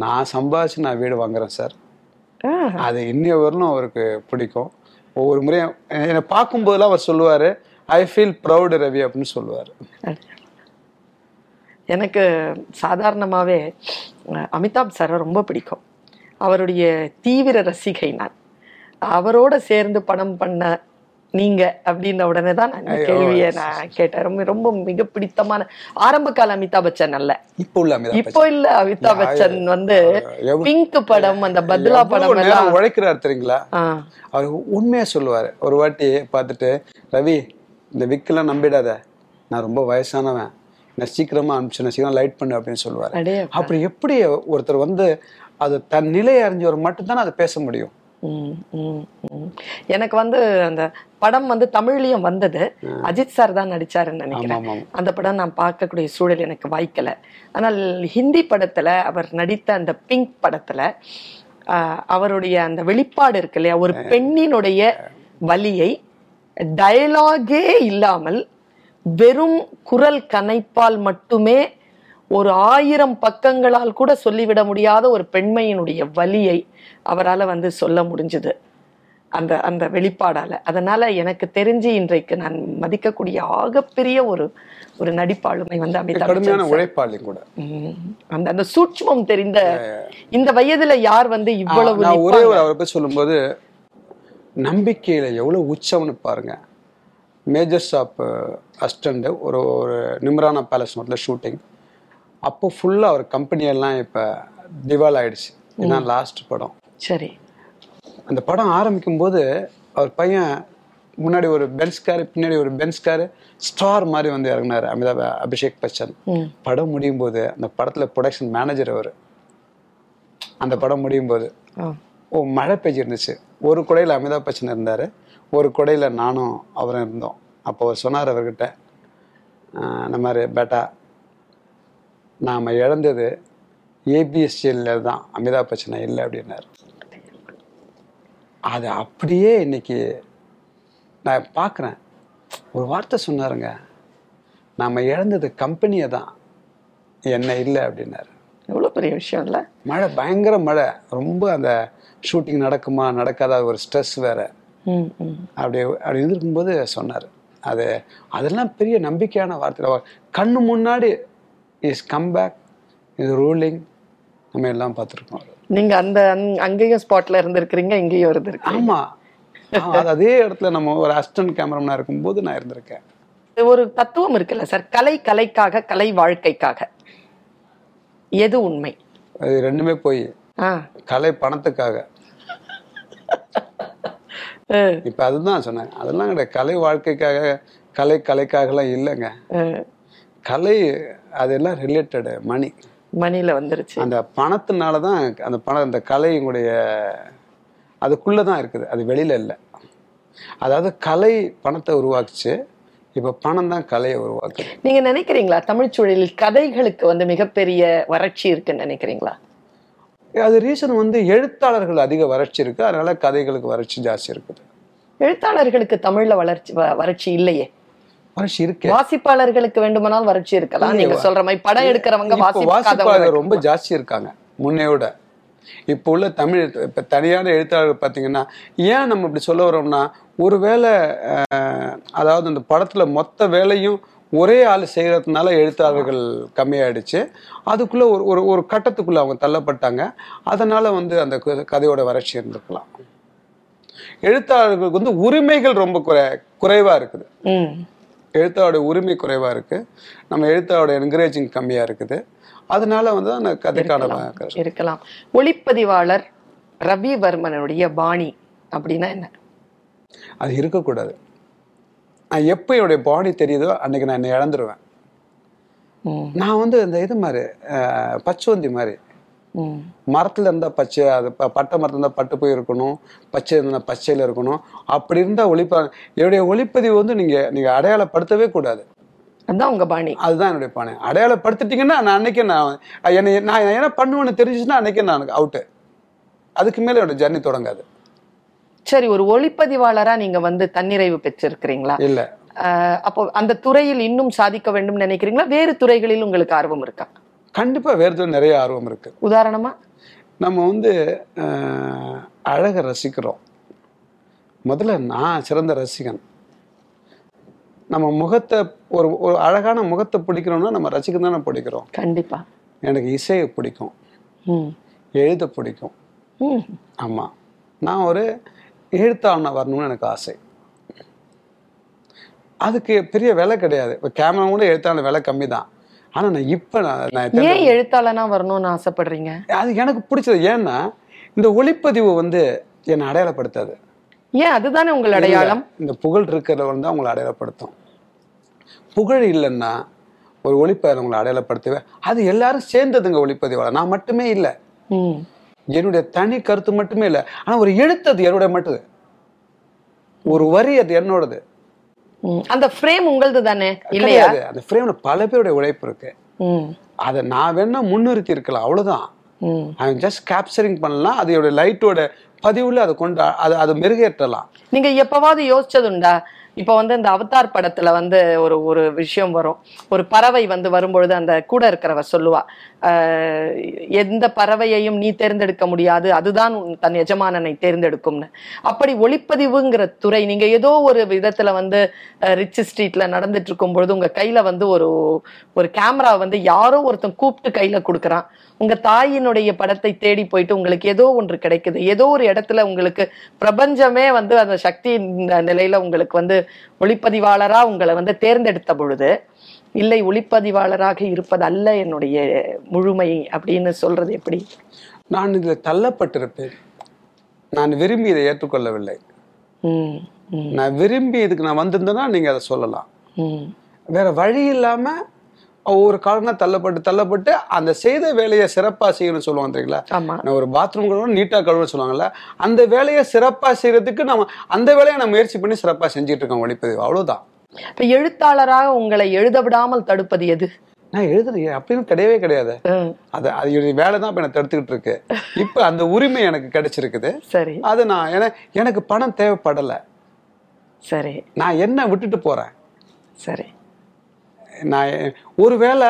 நான் சம்பாதிச்சு நான் வீடு வாங்குறேன் சார். அது இன்னைய வரலும் அவருக்கு பிடிக்கும். ஒவ்வொரு முறையும் என்னை பார்க்கும்போதெல்லாம் அவர் சொல்லுவாரு ஐ ஃபீல் ப்ரௌடு ரவி அப்படின்னு சொல்லுவார். எனக்கு சாதாரணமாகவே அமிதாப் சாரை ரொம்ப பிடிக்கும். அவருடைய தீவிர ரசிகை நான் அவரோட சேர்ந்து படம் பண்ண நீங்க அப்படின்ன உடனே தான் நான் கேள்வியை நான் கேட்டேன். ரொம்ப ரொம்ப மிக பிடித்தமான ஆரம்ப கால அமிதாப் பச்சன் அல்ல. இப்போ அமிதாப் இப்போ இல்ல அமிதாப் பச்சன் வந்து பிங்க் படம் அந்த பத்லா படம் எல்லாம் உழைக்கிறார் தெரியுங்களா? அவர் உண்மையா சொல்லுவாரு. ஒரு வாட்டி பார்த்துட்டு ரவி இந்த விக்கெல்லாம் நம்பிடாத. நான் ரொம்ப வயசானவன். நான் சீக்கிரமா அனுப்பிச்சு சீக்கிரம் லைட் பண்ணு அப்படின்னு சொல்லுவாரு. அப்படி எப்படி ஒருத்தர் வந்து அது தன் நிலை அறிஞ்சவர் மட்டும்தானே அதை பேச முடியும். எனக்கு வந்து அந்த படம் வந்து தமிழ்லயும் வந்தது. அஜித் சார் தான் நடிச்சாருன்னு நினைக்கிறேன். அந்த படம் நான் பார்க்கக்கூடிய சூழல் எனக்கு வாய்க்கல. ஆனால் ஹிந்தி படத்துல அவர் நடித்த அந்த பிங்க் படத்துல அவருடைய அந்த வெளிப்பாடு இருக்கு இல்லையா? ஒரு பெண்ணினுடைய வலியை டயலாகே இல்லாமல் வெறும் குரல் கனைப்பால் மட்டுமே ஒரு ஆயிரம் பக்கங்களால் கூட சொல்லிவிட முடியாத ஒரு பெண்மையினுடைய வலியை அவரால வந்து சொல்ல முடிஞ்சது. அந்த அந்த வெளிப்பாடால. அதனால எனக்கு தெரிஞ்சு இன்றைக்கு நான் மதிக்கக்கூடிய ஆகப்பெரிய ஒரு ஒரு நடிப்பாளுமை வந்து அமிதாப் உழைப்பாளி கூட. அந்த அந்த சூட்சுமம் தெரிந்த இந்த வயதுல யார் வந்து இவ்வளவு ஒரே? ஒரு அவரை சொல்லும்போது நம்பிக்கையில எவ்வளவு உச்சம்னு பாருங்க. மேஜர் ஷாப் அசிஸ்டண்ட் ஒரு ஒரு நிம்ரானா பேலஸ் மொத்தத்தில் ஷூட்டிங் அப்போ ஃபுல்லா அவர் கம்பெனி எல்லாம் இப்ப திவால் ஆயிடுச்சு. இதுதான் லாஸ்ட் படம். சரி. அந்த படம் ஆரம்பிக்கும் போது அவர் பையன் முன்னாடி ஒரு பென்ஸ் காரு பின்னாடி ஒரு பென்ஸ் காரு ஸ்டார் மாதிரி வந்து இறங்கினாரு அமிதாப் அபிஷேக் பச்சன். படம் முடியும் போது அந்த படத்துல ப்ரொடக்ஷன் மேனேஜர் அவர். அந்த படம் முடியும் போது. ஓ மழை பெஞ்சிருந்துச்சு. ஒரு குடையில அமிதாப் பச்சன் இருந்தாரு ஒரு குடையில நானும் அவரும் இருந்தோம். அப்போ அவர் சொன்னார் அவர்கிட்ட "ஆஹ், இந்த மாதிரி பேட்டா நாம இழந்தது ஏபிஎஸ்சியில் தான். அமிதாப் பச்சனை இல்லை அப்படின்னாரு. அது அப்படியே இன்னைக்கு நான் பார்க்குறேன் ஒரு வார்த்தை சொன்னாருங்க. நாம இழந்தது கம்பெனியை தான். என்ன இல்லை அப்படின்னாரு. எவ்வளவு பெரிய விஷயம் இல்ல? மழை பயங்கர மழை. ரொம்ப அந்த ஷூட்டிங் நடக்குமா நடக்காத ஒரு ஸ்ட்ரெஸ் வேற. அப்படி அப்படி இருந்திருக்கும்போது சொன்னார். அது அதெல்லாம் பெரிய நம்பிக்கையான வார்த்தை. கண்ணு முன்னாடி இஸ் கம் பேக் இது ரூலிங் நம்ம எல்லாம் பார்த்துருக்கோம். நீங்க அந்த அங்- அங்கேயும் ஸ்பாட்ல இருந்திருக்கிறீங்க இங்கேயும் இருந்திருக்கீங்க ஆமா. ஆ, அது அதே இடத்துல நம்ம ஒரு அசிஸ்டன்ட் கேமராமேனா இருக்கும்போது நான் இருந்திருக்கேன். ஒரு தத்துவம் இருக்குல்ல சார்? கலை கலைக்காக கலை வாழ்க்கைக்காக. எது உண்மை? அது ரெண்டுமே போய். கலை பணத்துக்காக. இப்ப அதுதான் சொன்னேன். அதெல்லாம் கிடையாது. கலை வாழ்க்கைக்காக கலை கலைக்காகலாம் இல்லைங்க. கலை அதெல்லாம் ரிலேட்டடு மணி மணில வந்துருச்சு. அந்த பணத்தினால தான் அந்த பணம் அந்த கலையினுடைய அதுக்குள்ள தான் இருக்குது. அது வெளியில இல்லை. அதாவது கலை பணத்தை உருவாக்குச்சு. இப்போ பணம் தான் கலையை உருவாக்குது. நீங்க நினைக்கிறீங்களா? தமிழ் சூழலில் கதைகளுக்கு வந்து மிகப்பெரிய வறட்சி இருக்குன்னு நினைக்கிறீங்களா? அது ரீசன் வந்து எழுத்தாளர்கள் அதிக வறட்சி இருக்கு. அதனால கதைகளுக்கு வறட்சி ஜாஸ்தி இருக்குது. எழுத்தாளர்களுக்கு தமிழ்ல வளர்ச்சி வறட்சி இல்லையே. வறட்சி இருக்கு. வாசிப்பாளர்களுக்கு வேண்டுமானால் வறட்சி இருக்கலாம். நீங்க சொல்ற மாதிரி படம் எடுக்கிறவங்க வாசிப்பாதவங்க ரொம்ப ஜாஸ்தி இருக்காங்க முன்னையோட இப்போ உள்ள தமிழ் இப்ப தனியான எழுத்தாளர்கள் பார்த்தீங்கன்னா ஏன் நம்ம இப்படி சொல்ல வரோம்னா ஒருவேளை அதாவது அந்த படத்துல மொத்த வேலையும் ஒரே ஆள் செய்யறதுனால எழுத்தாளர்கள் கம்மியாயிடுச்சு. அதுக்குள்ள ஒரு ஒரு ஒரு கட்டத்துக்குள்ள அவங்க தள்ளப்பட்டாங்க. அதனால வந்து அந்த கதையோட வறட்சி இருந்திருக்கலாம். எழுத்தாளர்களுக்கு வந்து உரிமைகள் ரொம்ப குறை குறைவா இருக்குது. எழுத்தாளோட உரிமை குறைவா இருக்கு. நம்ம எழுத்தாளோட என்கரேஜிங் கம்மியா இருக்குது. அதனால வந்து அந்த கதைக்கான இருக்கலாம் ஒளிப்பதிவாளர் ரவிவர்மனுடைய பாணி அப்படின்னா என்ன? அது இருக்கக்கூடாது. நான் எப்போ என்னுடைய பாடி தெரியுதோ அன்னைக்கு நான் என்னை இழந்துருவேன். நான் வந்து இந்த இது மாதிரி பச்சோந்தி மாதிரி. மரத்துல இருந்தா பச்சை அது பட்டை மரத்துல இருந்தா பட்டு போய் இருக்கணும் பச்சை இருந்தா பச்சையில இருக்கணும். அப்படி இருந்தா ஒளிப்ப என்னுடைய ஒளிப்பதிவு வந்து நீங்க நீங்க அடையாளப்படுத்தவே கூடாது. அதான் உங்க பாணி. அதுதான் என்னுடைய பானை அடையாளப்படுத்திட்டீங்கன்னா நான் அன்னைக்கே நான் என்னை நான் என்ன பண்ணுவேன்னு தெரிஞ்சிச்சுன்னா அன்னைக்கே நான் அவுட்டு அதுக்கு மேல என்னோட ஜர்னி தொடங்காது. சரி ஒரு ஒளிப்பதிவாளரா நீங்க வந்து தன்னிறைவு பெற்றிருக்கிறீங்களா? இல்ல. அப்போ அந்த துறையில் இன்னும் சாதிக்க வேண்டும் நினைக்கிறீங்களா? வேறு துறைகளில் உங்களுக்கு ஆர்வம் இருக்கா? கண்டிப்பா வேறு நிறைய ஆர்வம் இருக்கு. உதாரணமா? நம்ம வந்து அழகை ரசிக்கிறோம். முதல்ல நான் சிறந்த ரசிகன். நம்ம முகத்தை ஒரு ஒரு அழகான முகத்தை பிடிக்கிறோம்னா நம்ம ரசிக்க தானே பிடிக்கிறோம். கண்டிப்பா. எனக்கு இசையை பிடிக்கும். எழுத பிடிக்கும். ஆமாம் நான் ஒரு எழுத்தாளனா வரணும்னு எனக்கு ஆசை. அதுக்கு பெரிய விலை கிடையாது. இப்போ கேமரா கூட எழுத்தாளர் விலை கம்மி தான் ஆனால் நான் இப்போ நான் ஏன் எழுத்தாளனா வரணும்னு ஆசைப்படுறீங்க? அது எனக்கு பிடிச்சது. ஏன்னா இந்த ஒளிப்பதிவு வந்து என்னை அடையாளப்படுத்தாது. ஏன்? அதுதானே உங்கள் அடையாளம். இந்த புகழ் இருக்கிறத வந்து அவங்களை அடையாளப்படுத்தும். புகழ் இல்லைன்னா ஒரு ஒளிப்பதிவு உங்களை அடையாளப்படுத்தவே அது எல்லாரும் சேர்ந்ததுங்க ஒளிப்பதிவாளர் நான் மட்டுமே இல்லை. என்னுடைய தனி கருத்து மட்டுமே இல்லை. ஆனா ஒரு எழுத்து அது என்னுடைய மட்டுது. ஒரு வரி அது என்னோடது. அந்த ஃப்ரேம் உங்களது தானே இல்லையா? அந்த ஃப்ரேம்ல பல பேருடைய உழைப்பு இருக்கு. அதை நான் வேணா முன்னிறுத்தி இருக்கலாம் அவ்வளவுதான். அவன் ஜஸ்ட் கேப்சரிங் பண்ணலாம் அதோட லைட்டோட பதிவுல அதை கொண்டு அதை அதை மெருகேற்றலாம். நீங்க எப்பவாவது யோசிச்சதுண்டா இப்போ வந்து இந்த அவதார் படத்துல வந்து ஒரு ஒரு விஷயம் வரும். ஒரு பறவை வந்து வரும்பொழுது அந்த கூட இருக்கிறவ சொல்லுவா எந்த பறவையையும் நீ தேர்ந்தெடுக்க முடியாது. அதுதான் உன் தன் எஜமானனை தேர்ந்தெடுக்கும்னு. அப்படி ஒளிப்பதிவுங்கிற துறை நீங்க ஏதோ ஒரு விதத்துல வந்து ரிச் ஸ்ட்ரீட்ல நடந்துட்டு இருக்கும் பொழுது உங்க கையில வந்து ஒரு ஒரு கேமரா வந்து யாரோ ஒருத்தன் கூப்பிட்டு கையில கொடுக்குறான். உங்க தாயினுடைய படத்தை தேடி போயிட்டு உங்களுக்கு ஏதோ ஒன்று கிடைக்குது. ஏதோ ஒரு இடத்துல உங்களுக்கு பிரபஞ்சமே வந்து அந்த சக்தி நிலையில உங்களுக்கு வந்து ஒளிப்பதிவாளரா உங்களை வந்து தேர்ந்தெடுத்த பொழுது இல்லை ஒளிப்பதிவாளராக இருப்பது அல்ல என்னுடைய முழுமை அப்படின்னு சொல்றது எப்படி? நான் இதில் தள்ளப்பட்டிருப்பேன். நான் விரும்பி இதை ஏற்றுக்கொள்ளவில்லை நான் விரும்பி இதுக்கு நான் வந்திருந்தேன்னா நீங்க அதை சொல்லலாம். வேற வழி இல்லாம ஒவ்வொரு காரணம் தள்ளப்பட்டு தள்ளப்பட்டு அந்த செய்த வேலையை சிறப்பா செய்யணும்னு சொல்லுவாங்க தெரியுங்களா? நான் ஒரு பாத்ரூம் கழுவணும் நீட்டா கழுவணும்னு சொல்லுவாங்கல்ல. அந்த வேலையை சிறப்பா செய்யறதுக்கு நம்ம அந்த வேலையை நான் முயற்சி பண்ணி சிறப்பா செஞ்சுட்டு இருக்கோம் ஒளிப்பதிவு. அவ்வளவுதான். இப்ப எழுத்தாளராக உங்களை எழுத விடாமல் தடுப்பது எது? நான் எழுதுறேன் அப்படின்னு கிடையவே கிடையாது. அது அது வேலை தான் இப்ப எனக்கு தடுத்துக்கிட்டு இருக்கு. இப்ப அந்த உரிமை எனக்கு கிடைச்சிருக்குது. சரி. அது நான் என எனக்கு பணம் தேவைப்படலை. சரி. நான் என்ன விட்டுட்டு போறேன். சரி. நான் ஒருவேளை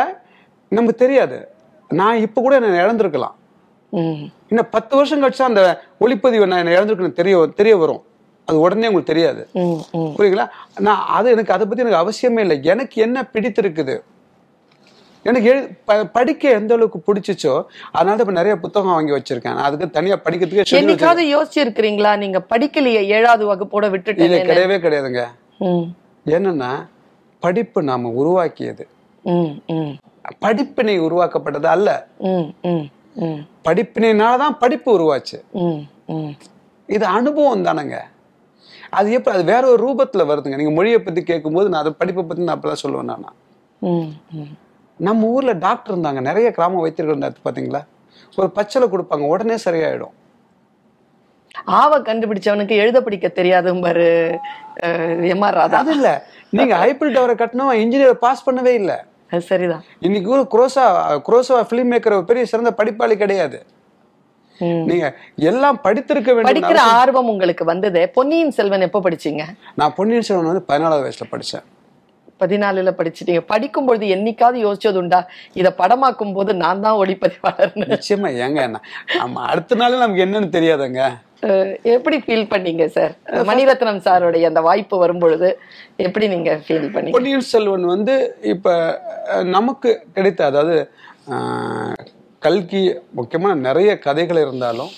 நமக்கு தெரியாது. நான் இப்ப கூட என்ன இழந்திருக்கலாம். இன்னும் பத்து வருஷம் கழிச்சா அந்த ஒளிப்பதிவை நான் என்ன இழந்திருக்கேன்னு தெரிய தெரிய வரும். அது உடனே உங்களுக்கு தெரியாது. புரியுங்களா நான் அது எனக்கு அதை பத்தி எனக்கு அவசியமே இல்லை. எனக்கு என்ன பிடித்திருக்குது? எனக்கு எழு படிக்க எந்த அளவுக்கு பிடிச்சிச்சோ அதனால தான் இப்ப நிறைய புத்தகம் வாங்கி வச்சிருக்கேன். அதுக்கு தனியா படிக்கிறதுக்கு. என்னைக்காவது யோசிச்சிருக்கிறீங்களா? நீங்க படிக்கலையே ஏழாவது வகுப்போட இது விட்டுட்டேன் கிடையவே கிடையாதுங்க. என்னன்னா படிப்பு நாம உருவாக்கியது. படிப்பினை உருவாக்கப்பட்டது அல்ல. ம் ம் ம். படிப்பினால தான் படிப்பு உருவாச்சு. இது அனுபவம் தானேங்க. அது எப்ப அது வேற ஒரு ரூபத்துல வருதுங்க. நீங்க மொழியை பத்தி கேட்கும்போது நான் அதை படிப்பை பத்தி நான் அப்பதான் சொல்லுவேன் நான். நம்ம ஊர்ல டாக்டர் இருந்தாங்க. நிறைய கிராம வைத்தியர்கள் இருந்தாரு பாத்தீங்களா? ஒரு பச்சளை கொடுப்பாங்க. உடனே சரியாயிடும். ஆவ கண்டுபிடிச்சவனுக்கு எழுத படிக்க தெரியாது பாரு எம் ஆர் ராதா. அது இல்ல. நீங்க ஹைபிரிட் டவரை கட்டணும் இன்ஜினியர் பாஸ் பண்ணவே இல்லை. சரிதான். இன்னைக்கு ஒரு குரோசா குரோசா ஃபிலிம் மேக்கர் பெரிய சிறந்த படிப்பாளி கிடையாது. நீங்க எல்லாம் படித்திருக்க வேண்டும் படிக்கிற ஆர்வம் உங்களுக்கு வந்தது. பொன்னியின் செல்வன் எப்போ படிச்சீங்க? நான் பொன்னியின் செல்வன் வந்து பதினாலாவது வயசுல படிச்சேன். பதினாலுல படிச்சிட்டீங்க. படிக்கும் பொழுது என்னைக்காவது யோசிச்சது உண்டா இத படமாக்கும் போது நான் தான் ஒளிப்பதிவாளர்னு. நிச்சயமா ஏங்க ஆமா அடுத்த நாள் நமக்கு என்னன்னு தெரியாதுங்க. எப்படி ஃபீல் பண்ணீங்க சார் மணிரத்னம் சாருடைய அந்த வாய்ப்பு வரும்பொழுது எப்படி நீங்க ஃபீல் பண்ணீங்க? பொன்னியின் செல்வன் வந்து இப்ப நமக்கு கிடைத்த அதாவது கல்கி முக்கியமான நிறைய கதைகள் இருந்தாலும்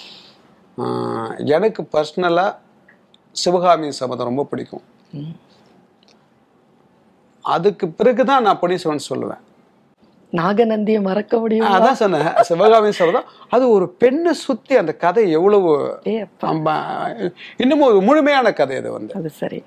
எனக்கு பர்சனலா சிவகாமி சபதம் ரொம்ப பிடிக்கும். அதுக்கு பிறகுதான் நான் பொன்னியின் செல்வன் சொல்லுவேன். நாகநந்தியை மறக்க முடியும்? அதான் சொன்னேன். சிவகாமி சபதம் அது ஒரு பெண்ணை சுத்தி அந்த கதை எவ்வளவு இன்னமும் ஒரு முழுமையான கதை அது வந்து. அது சரி.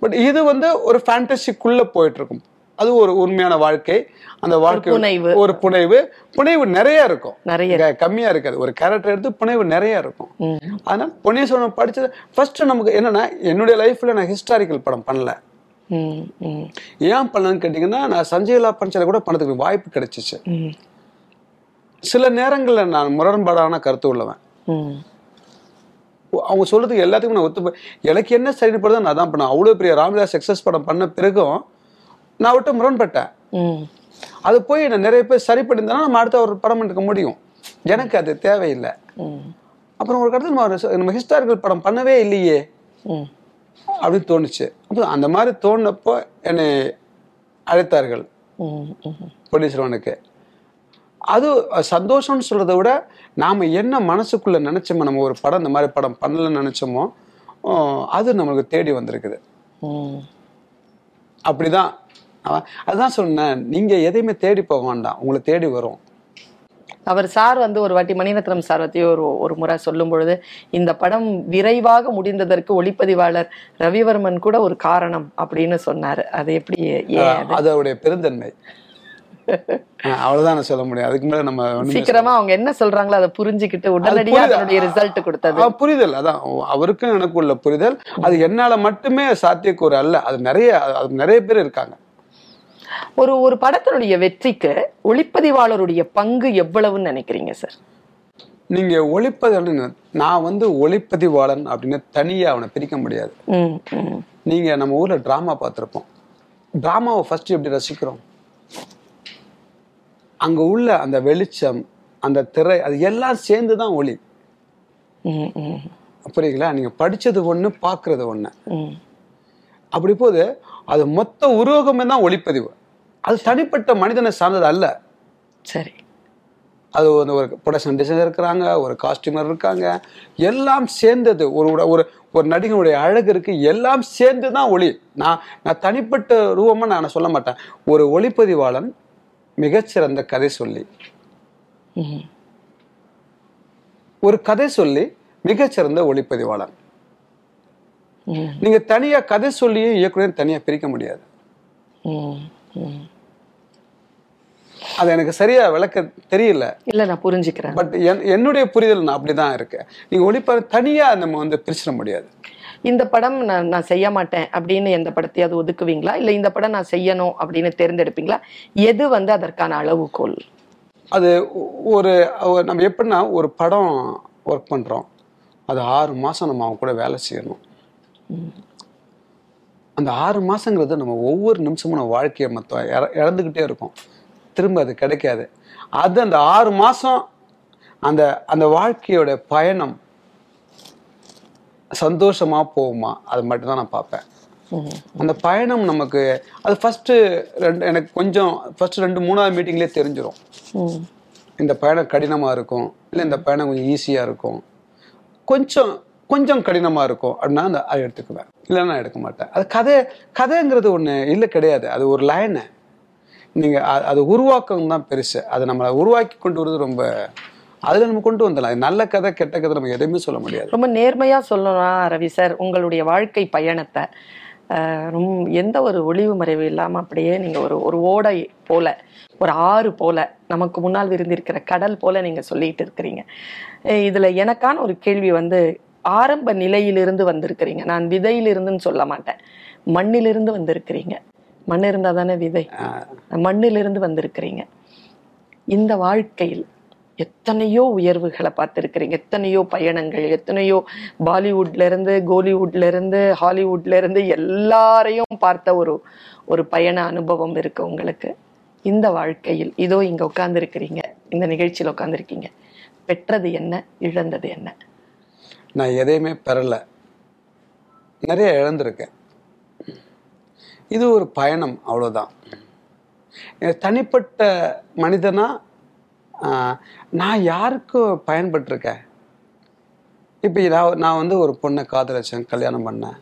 பட் இது வந்து ஒரு ஃபேண்டசிக்குள்ள போயிட்டு இருக்கும் அது ஒரு உண்மையான வாழ்க்கை. அந்த வாழ்க்கை புனைவு. ஒரு புனைவு. புனைவு நிறைய இருக்கும். நிறைய கம்மியா இருக்காது. ஒரு கேரக்டர் எடுத்து புனைவு நிறைய இருக்கும். அதனால செல்வன் படிச்சது ஃபர்ஸ்ட் நமக்கு என்னன்னா என்னுடைய லைஃப்ல நான் ஹிஸ்டாரிக்கல் படம் பண்ணல. ஏன் பண்ணலன்னு கேட்டீங்கன்னா நான் சஞ்சய்லா பஞ்சல கூட பணத்துக்கு வாய்ப்பு கிடைச்சிச்சு. சில நேரங்கள்ல நான் முரண்பாடான கருத்து உள்ளவன். அவங்க சொல்றதுக்கு எல்லாத்துக்கும் நான் ஒத்து எனக்கு என்ன சரிப்படுதோ நான் தான் பண்ணேன். அவ்வளோ பெரிய ராமதாஸ் சக்சஸ் படம் பண்ண பிறகும் நான் விட்டு முரண்பட்டேன். அது போய் நான் நிறைய பேர் சரி பண்ணியிருந்தா நம்ம அடுத்த ஒரு படம் எடுக்க முடியும். எனக்கு அது தேவையில்லை. அப்புறம் ஒரு கட்டத்தில் நம்ம நம்ம ஹிஸ்டாரிக்கல் படம் பண்ணவே இல்லையே. ம். அப்படின்னு தோணுச்சு. அப்போ அந்த மாதிரி தோணுனப்போ என்னை அழைத்தார்கள் பொன்னீஸ்வரனுக்கு அது சந்தோஷம்னு சொல்கிறத விட நாம என்ன மனசுக்குள்ள நினைச்சோமோ நம்ம ஒரு படம் இந்த மாதிரி படம் பண்ணலன்னு நினைச்சோமோ அது நம்மளுக்கு தேடி வந்திருக்குது. அப்படிதான். அதுதான் சொன்னேன். நீங்க எதையுமே தேடி போக வேண்டாம். உங்களை தேடி வரும். அவர் சார் வந்து ஒரு வாட்டி மணிரத்னம் சார் பத்தி ஒரு ஒரு முறை சொல்லும் பொழுது இந்த படம் விரைவாக முடிந்ததற்கு ஒளிப்பதிவாளர் ரவிவர்மன் கூட ஒரு காரணம் அப்படின்னு சொன்னாரு. அது எப்படி அது? அதோடைய பெருந்தன்மை. அவ்வளவுதான் சொல்ல முடியும். அதுக்கு மேல நம்ம சீக்கிரமா அவங்க என்ன சொல்றாங்களோ அதை புரிஞ்சுக்கிட்டு உடனடியா. அதனுடைய ரிசல்ட் கொடுத்தது. புரிதல். அதான் அவருக்கும் எனக்கு உள்ள புரிதல். அது என்னால மட்டுமே சாத்தியக்கூறு அல்ல. அது நிறைய அது நிறைய பேர் இருக்காங்க. ஒரு ஒரு படத்தினுடைய வெற்றிக்கு ஒளிப்பதிவாளருடைய பங்கு எவ்வளவுன்னு நினைக்கிறீங்க சார்? நீங்க ஒளிப்பதி நான் வந்து ஒளிப்பதிவாளன் அப்படின்னு தனியா அவனை பிரிக்க முடியாது. நீங்க நம்ம ஊர்ல டிராமா பார்த்திருப்போம். டிராமாவை ஃபர்ஸ்ட் எப்படி ரசிக்கிறோம்? அங்க உள்ள அந்த வெளிச்சம் அந்த திரை அது எல்லாம் சேர்ந்து தான் ஒளி புரியுங்களா நீங்க படிச்சது ஒண்ணு பார்க்கிறது ஒண்ணு. அப்படி போது அது மொத்த உருவகமே தான் ஒளிப்பதிவு. அது தனிப்பட்ட மனிதனை சார்ந்தது அல்ல. சரி. அது வந்து ஒரு ப்ரொடக்ஷன் டிசைனர் இருக்கிறாங்க ஒரு காஸ்டியூமர் இருக்காங்க. எல்லாம் சேர்ந்தது ஒரு ஒரு- ஒரு நடிகனுடைய அழகு இருக்கு. எல்லாம் சேர்ந்து தான் ஒளி. நான் நான் தனிப்பட்ட ரூபமா நான் சொல்ல மாட்டேன். ஒரு ஒளிப்பதிவாளன் மிகச்சிறந்த கதை சொல்லி ஒரு கதை சொல்லி மிகச்சிறந்த ஒளிப்பதிவாளன். நீங்க தனியா கதை சொல்லியும் இயக்குனர் தனியா பிரிக்க முடியாது. அது எனக்கு சரியா விளக்க தெரியல. இல்ல நான் புரிஞ்சுக்கிறேன். பட் என்னுடைய புரிதல் நான் அப்படிதான் இருக்கு. நீங்க ஒளிப்ப தனியா நம்ம வந்து பிரிச்சிட முடியாது. இந்த படம் நான் நான் செய்ய மாட்டேன் அப்படின்னு எந்த படத்தையாவது ஒதுக்குவீங்களா? இல்ல இந்த படம் நான் செய்யணும் அப்படின்னு தேர்ந்தெடுப்பீங்களா? எது வந்து அதற்கான அளவுகோல்? அது ஒரு நம்ம எப்படின்னா ஒரு படம் ஒர்க் பண்றோம். அது ஆறு மாசம் நம்ம அவங்க கூட வேலை செய்யணும். அந்த ஆறு மாசங்கிறது நம்ம ஒவ்வொரு நிமிஷமும் நம்ம வாழ்க்கையை மொத்தம் இற- இழந்துக்கிட்டே இருக்கும். திரும்ப அது கிடைக்காது. அது அந்த ஆறு மாசம் அந்த அந்த வாழ்க்கையோட பயணம் சந்தோஷமா போகுமா? அது மட்டும்தான் நான் பார்ப்பேன். அந்த பயணம் நமக்கு அது ஃபர்ஸ்ட் ரெண்டு எனக்கு கொஞ்சம் ஃபர்ஸ்ட் ரெண்டு மூணாவது மீட்டிங்லேயே தெரிஞ்சிரும். ம். இந்த பயணம் கடினமா இருக்கும் இல்லை இந்த பயணம் கொஞ்சம் ஈஸியா இருக்கும். கொஞ்சம் கொஞ்சம் கடினமாக இருக்கும் அப்படின்னா அந்த அதை எடுத்துக்குவேன். இல்லைன்னா நான் எடுக்க மாட்டேன். அது கதை கதைங்கிறது ஒன்று இல்லை கிடையாது. அது ஒரு லைனு நீங்கள் அது உருவாக்கம் தான் பெருசு. அதை நம்மளை உருவாக்கி கொண்டு வரது ரொம்ப அதில் நம்ம கொண்டு வந்துடலாம். நல்ல கதை கெட்ட கதை நம்ம எதுவுமே சொல்ல முடியாது. ரொம்ப நேர்மையாக சொல்லலாம் ரவி சார் உங்களுடைய வாழ்க்கை பயணத்தை. ரொம்ப எந்த ஒரு ஒளிவு மறைவு இல்லாமல் அப்படியே நீங்கள் ஒரு ஒரு ஓடை போல ஒரு ஆறு போல நமக்கு முன்னால் விருந்திருக்கிற கடல் போல நீங்கள் சொல்லிட்டு இருக்கிறீங்க. இதில் எனக்கான ஒரு கேள்வி வந்து ஆரம்ப நிலையிலிருந்து வந்திருக்கிறீங்க. நான் விதையிலிருந்துன்னு சொல்ல மாட்டேன். மண்ணிலிருந்து வந்திருக்கிறீங்க. மண் இருந்தா தானே விதை? மண்ணிலிருந்து வந்திருக்கிறீங்க. இந்த வாழ்க்கையில் எத்தனையோ உயர்வுகளை பார்த்துருக்கிறீங்க. எத்தனையோ பயணங்கள் எத்தனையோ பாலிவுட்ல இருந்து கோலிவுட்ல இருந்து ஹாலிவுட்ல இருந்து எல்லாரையும் பார்த்த ஒரு ஒரு பயண அனுபவம் இருக்கு உங்களுக்கு. இந்த வாழ்க்கையில் இதோ இங்க உட்கார்ந்துருக்கிறீங்க. இந்த நிகழ்ச்சியில் உட்கார்ந்துருக்கீங்க. பெற்றது என்ன? இழந்தது என்ன? நான் எதையுமே பெறல. நிறைய இழந்திருக்கேன். இது ஒரு பயணம் அவ்வளவுதான். எனக்கு தனிப்பட்ட மனிதனா நான் யாருக்கு பயன்பட்டிருக்கேன்? இப்போ நான் நான் வந்து ஒரு பொண்ணை காதலிச்சேன் கல்யாணம் பண்ணேன்.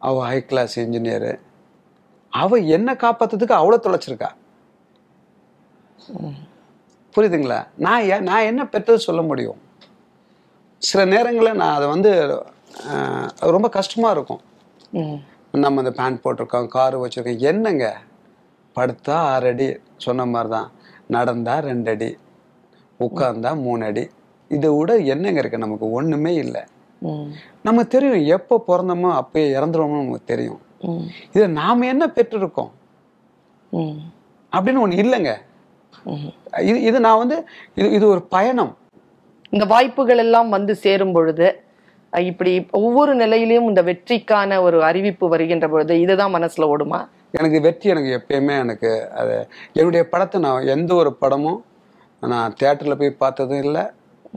அவள் ஹை கிளாஸ் இன்ஜினியரு அவள் என்னை காப்பாத்துறதுக்கு அவ்வளோ தொலைச்சிருக்கா? புரியுதுங்களா? நான் நான் என்ன பெற்றது சொல்ல முடியும்? சில நேரங்களில் நான் அதை வந்து ரொம்ப கஷ்டமாக இருக்கும். நம்ம இந்த பேண்ட் போட்டிருக்கோம் கார் வச்சுருக்கோம் என்னங்க? படுத்தா ஆறு அடி சொன்ன மாதிரி தான் நடந்தா ரெண்டு அடி உட்கார்ந்தா மூணு அடி. இதை விட என்னங்க இருக்கு? நமக்கு ஒன்றுமே இல்லை. ம். நமக்கு தெரியும் எப்போ பிறந்தோமோ அப்பயே இறந்துருவோமோ நமக்கு தெரியும். இதை நாம் என்ன பெற்றிருக்கோம்? அப்படின்னு ஒன்று இல்லைங்க. இது இது நான் வந்து இது இது ஒரு பயணம். இந்த வாய்ப்புகள் எல்லாம் வந்து சேரும் பொழுது இப்படி ஒவ்வொரு நிலையிலையும் இந்த வெற்றிக்கான ஒரு அறிவிப்பு வருகின்ற பொழுது இதுதான் மனசுல ஓடுமா? எனக்கு வெற்றி எனக்கு எப்பயுமே எனக்கு அது என்னுடைய படத்தை நான் எந்த ஒரு படமும் நான் தேட்டரில் போய் பார்த்ததும் இல்லை.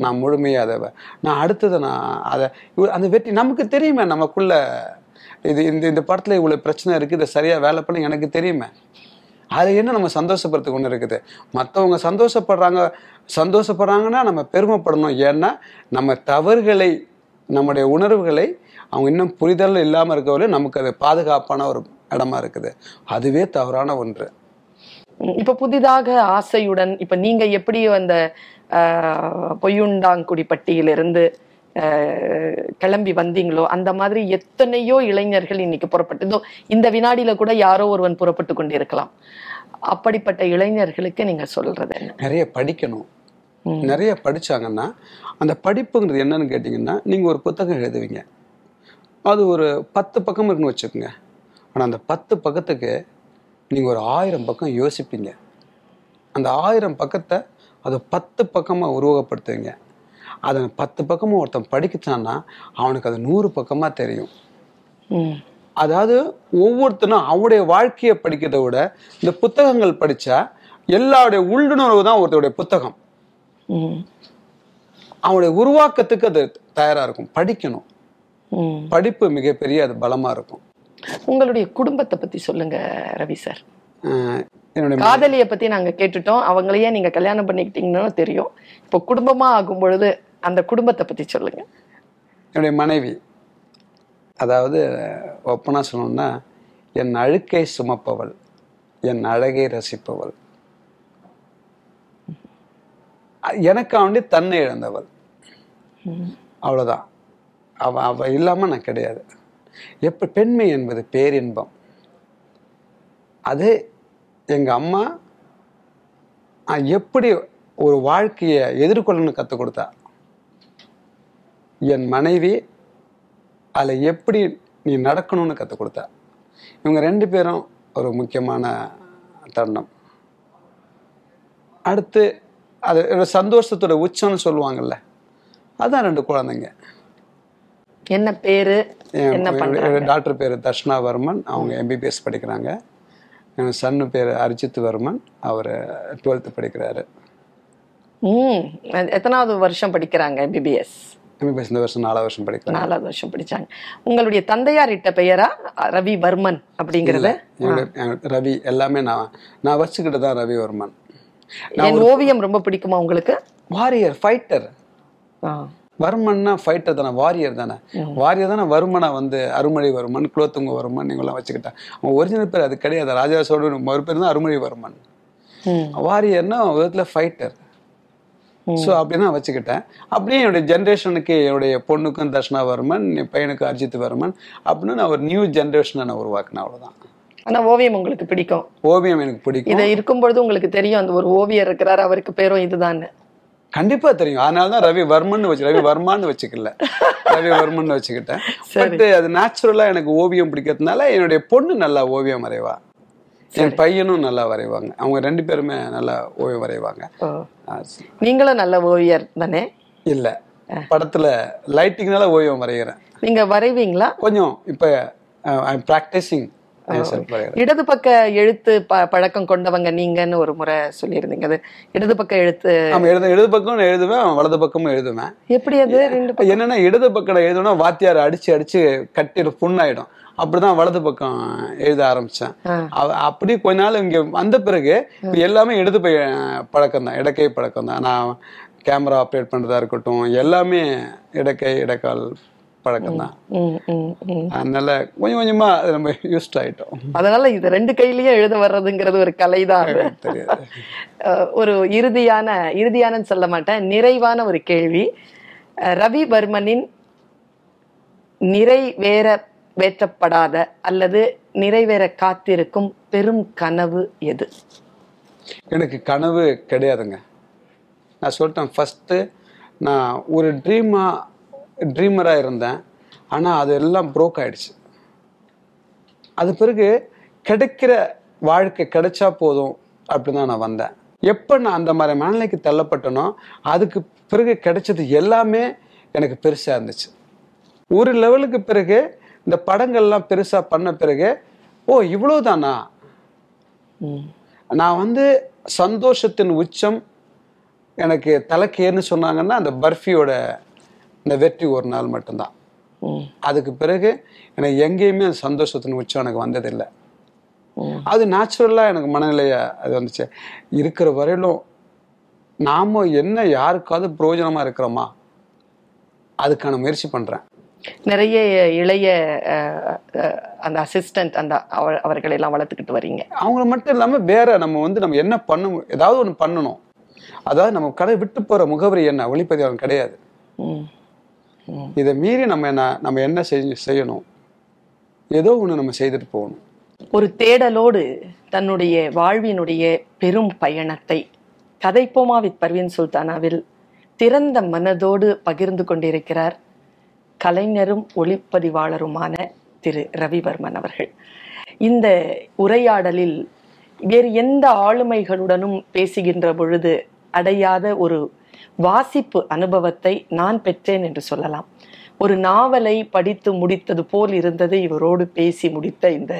நான் முழுமையாக அதை நான் அடுத்தது நான் அதை அந்த வெற்றி நமக்கு தெரியுமே நமக்குள்ள இது இந்த இந்த படத்தில் இவ்வளோ பிரச்சனை இருக்குது இதை சரியாக வேலை பண்ண எனக்கு தெரியுமே. அது என்ன நம்ம சந்தோஷப்படுறதுக்கு ஒன்று இருக்குது? மற்றவங்க சந்தோஷப்படுறாங்க சந்தோஷப்படுறாங்கன்னா நம்ம பெருமைப்படணும். ஏன்னா நம்ம தவறுகளை நம்முடைய உணர்வுகளை அவங்க இன்னும் புரிதல் இல்லாமல் இருக்கவரை நமக்கு அது பாதுகாப்பான ஒரு இடமா இருக்குது. அதுவே தவறான ஒன்று. இப்ப புதிதாக ஆசையுடன் இப்ப நீங்க எப்படி அந்த பொய்யுண்டாங்குடி பட்டியிலிருந்து கிளம்பி வந்தீங்களோ அந்த மாதிரி எத்தனையோ இளைஞர்கள் இன்னைக்கு புறப்பட்டு இதோ இந்த வினாடியில கூட யாரோ ஒருவன் புறப்பட்டு கொண்டிருக்கலாம். அப்படிப்பட்ட இளைஞர்களுக்கு நீங்க சொல்றது நிறைய படிக்கணும். நிறைய படிச்சாங்கன்னா அந்த படிப்புங்கிறது என்னன்னு கேட்டிங்கன்னா நீங்க ஒரு புத்தகம் எழுதுவீங்க. அது ஒரு பத்து பக்கம் இருக்குன்னு வச்சுக்கோங்க. ஆனா அந்த பத்து பக்கத்துக்கு நீங்க ஒரு ஆயிரம் பக்கம் யோசிப்பீங்க. அந்த ஆயிரம் பக்கத்தை அதை பத்து பக்கமா உருவகப்படுத்துவீங்க. அதை பத்து பக்கமும் ஒருத்தன் படிக்கிறான்னா அவனுக்கு அது நூறு பக்கமா தெரியும். அதாவது ஒவ்வொருத்தனும் அவனுடைய வாழ்க்கையை படிக்கிறதை விட இந்த புத்தகங்கள் படிச்சா எல்லாருடைய உள்ளுணர்வு தான் ஒருத்தருடைய புத்தகம். அவனுடைய உருவாக்கத்துக்கு அது தயாரா இருக்கும். படிக்கணும். படிப்பு மிகப்பெரிய அது பலமா இருக்கும். உங்களுடைய குடும்பத்தை பத்தி சொல்லுங்க ரவி சார் காதலிய பத்தி நாங்க கேட்டுட்டோம். அவங்களையே நீங்க கல்யாணம் பண்ணிக்கிட்டீங்கன்னு தெரியும். இப்போ குடும்பமா ஆகும் பொழுது அந்த குடும்பத்தை பற்றி சொல்லுங்க. என்னுடைய மனைவி அதாவது ஒப்பனா சொல்லணும்னா என் அழுக்கை சுமப்பவள் என் அழகை ரசிப்பவள். எனக்காண்டி தன்னை இழந்தவள். அவ்வளோதான் அவ அவ இல்லாமல் நான் கிடையாது. எப்ப பெண்மை என்பது பேரின்பம். அது எங்கள் அம்மா எப்படி ஒரு வாழ்க்கையை எதிர்கொள்ளணும்னு கற்றுக் கொடுத்தா என் மனைவி அதில் எப்படி நீ நடக்கணும்னு கற்றுக் கொடுத்தா? இவங்க ரெண்டு பேரும் ஒரு முக்கியமான தருணம். அடுத்து அது சந்தோஷத்தோட உச்சம்னு சொல்லுவாங்கல்ல அதான் ரெண்டு குழந்தைங்க. என்ன பேரு? டாக்டர் பேர் தர்ஷனா வர்மன் அவங்க எம்பிபிஎஸ் படிக்கிறாங்க. என் சன்னு பேர் அரிஜித் வர்மன் அவர் டுவெல்த்து படிக்கிறாரு. எத்தனாவது வருஷம் படிக்கிறாங்க பிபிஎஸ் எம்பிபிஎஸ் இந்த வருஷம் நாலாவது வருஷம் படிக்கிறாங்க நாலாவது வருஷம் படிச்சாங்க. உங்களுடைய தந்தையார் இட்ட பெயரா ரவி வர்மன் அப்படிங்கறது? ரவி எல்லாமே நான் நான் வச்சுக்கிட்டு தான் ரவி வர்மன். என் ஓவியம் ரொம்ப பிடிக்குமா உங்களுக்கு? Warrior fighter. வர்மன்னா ஃபைட்டர் தானே வாரியர் தானே. வாரியர் தானே வருமனை வந்து அருமொழி வர்மன் குலோத்துங்க வர்மன் இவங்கெல்லாம் வச்சுக்கிட்டேன் அவன் ஒரிஜினல் பேர் அது கிடையாது. ராஜா சோழ ஒரு பேர் தான் அருமொழி வர்மன். வாரியர்னா விதத்தில் ஃபைட்டர் ஸோ அப்படி நான் வச்சுக்கிட்டேன். அப்படியே என்னுடைய ஜென்ரேஷனுக்கு என்னுடைய பொண்ணுக்கும் தர்ஷனாவர்மன் என் பையனுக்கும் அர்ஜித் வர்மன் அப்படின்னு நான் ஒரு நியூ ஜென்ரேஷனை நான் உருவாக்கினேன் அவ்வளவுதான். ஆனா ஓவியம் உங்களுக்கு பிடிக்கும். ஓவியம் எனக்கு பிடிக்கும். இதை இருக்கும் பொழுது உங்களுக்கு தெரியும் அந்த ஒரு ஓவியர் இருக்கிறார் அவருக்கு பேரும் இதுதான் கண்டிப்பா தெரியும். அதனால தான் ரவி வர்மன் வச்சு ரவி வர்மான்னு வச்சுக்கல. ரவி வர்மன் வச்சுக்கிட்டேன். பட் அது நேச்சுரலா எனக்கு ஓவியம் பிடிக்கிறதுனால என்னுடைய பொண்ணு நல்லா ஓவியம் வரைவா. என் பையனும் நல்லா வரைவாங்க. அவங்க ரெண்டு பேருமே நல்லா ஓவியம் வரைவாங்க. நீங்களும் நல்ல ஓவியர் தானே? இல்ல. படத்துல லைட்டிங்னால ஓவியம் வரைகிறேன். நீங்க வரைவீங்களா? கொஞ்சம் இப்ப ஐ ப்ராக்டிசிங் இடது பக்க எழுத்து பழக்கம் கொண்டவங்க நீங்கன்னு ஒரு முறை சொல்லியிருந்தீங்க. அது இடது பக்க எழுத்து எழுத இடது பக்கம் எழுதுவேன் வலது பக்கமும் எழுதுவேன். எப்படி அது? ரெண்டு என்னன்னா இடது பக்கம் எழுதணும்னா வாத்தியார் அடிச்சு அடிச்சு கட்டிடு புண்ணாயிடும். அப்படிதான் வலது பக்கம் எழுத ஆரம்பிச்சேன். அப்படி கொஞ்ச நாள் இங்க வந்த பிறகு எல்லாமே இடது பழக்கம் தான் இடக்கை பழக்கம் தான். நான் கேமரா ஆப்ரேட் பண்றதா இருக்கட்டும் எல்லாமே இடக்கை இடக்கால் பழக்கம் தான். அதனால கொஞ்சம் கொஞ்சமா அது நம்ம யூஸ்ட் ஆயிட்டோம். அதனால இது ரெண்டு கையிலயும் எழுத வர்றதுங்கிறது ஒரு தெரியாது அஹ் ஒரு இறுதியான இறுதியானன்னு சொல்ல மாட்டேன் நிறைவான ஒரு கேள்வி. ரவி வர்மனின் நிறைவேற வேற்றப்படாத அல்லது நிறைவேற காத்திருக்கும் பெரும் கனவு எது? எனக்கு கனவு கிடையாதுங்க. நான் சொல்லிட்டேன் ஃபஸ்ட்டு நான் ஒரு ட்ரீமா ட்ரீமராக இருந்தேன். ஆனால் அது எல்லாம் ப்ரோக் ஆயிடுச்சு. அது பிறகு கிடைக்கிற வாழ்க்கை கிடைச்சா போதும் அப்படின்னு தான் நான் வந்தேன். எப்போ நான் அந்த மாதிரி மனநிலைக்கு தள்ளப்பட்டனோ அதுக்கு பிறகு கிடைச்சது எல்லாமே எனக்கு பெருசாக இருந்துச்சு. ஒரு லெவலுக்கு பிறகு இந்த படங்கள்லாம் பெருசாக பண்ண பிறகு ஓ இவ்வளவுதானா? ம். நான் வந்து சந்தோஷத்தின் உச்சம் எனக்கு தலைக்கேர்னு சொன்னாங்கன்னா அந்த பர்ஃபியோட இந்த வெற்றி ஒரு நாள் மட்டும்தான். அதுக்கு பிறகு எனக்கு எங்கேயுமே சந்தோஷத்தின் உச்சம் எனக்கு வந்ததில்லை. அது நேச்சுரலாக எனக்கு மனநிலைய அது வந்துச்சு. இருக்கிற வரையிலும் நாம என்ன யாருக்காவது பிரயோஜனமா இருக்கிறோமா? அதுக்கான முயற்சி பண்றேன். நிறைய இளைய அந்த அசிஸ்டன்ட் அந்த அவ- அவர்களை எல்லாம் வளர்த்துக்கிட்டு வர்றீங்க அவங்கள மட்டும் இல்லாம வேற நம்ம வந்து நம்ம என்ன பண்ணணும் ஏதாவது ஒன்று பண்ணணும். அதாவது நம்ம கடை விட்டு போற முகவரி என்ன? ஒளிப்பதிவாளன் கிடையாது. இதை மீறி நம்ம என்ன நம்ம என்ன செஞ்சு செய்யணும்? ஏதோ ஒன்று நம்ம செய்துட்டு போகணும். ஒரு தேடலோடு தன்னுடைய வாழ்வினுடைய பெரும் பயணத்தை கதைப்போமா வித் பர்வீன் சுல்தானாவில் திறந்த மனதோடு பகிர்ந்து கொண்டிருக்கிறார் கலைஞரும் ஒளிப்பதிவாளருமான திரு ரவிவர்மன் அவர்கள். இந்த உரையாடலில் வேறு எந்த ஆளுமைகளுடனும் பேசுகின்ற பொழுது அடையாத ஒரு வாசிப்பு அனுபவத்தை நான் பெற்றேன் என்று சொல்லலாம். ஒரு நாவலை படித்து முடித்தது போல் இருந்தது இவரோடு பேசி முடித்த இந்த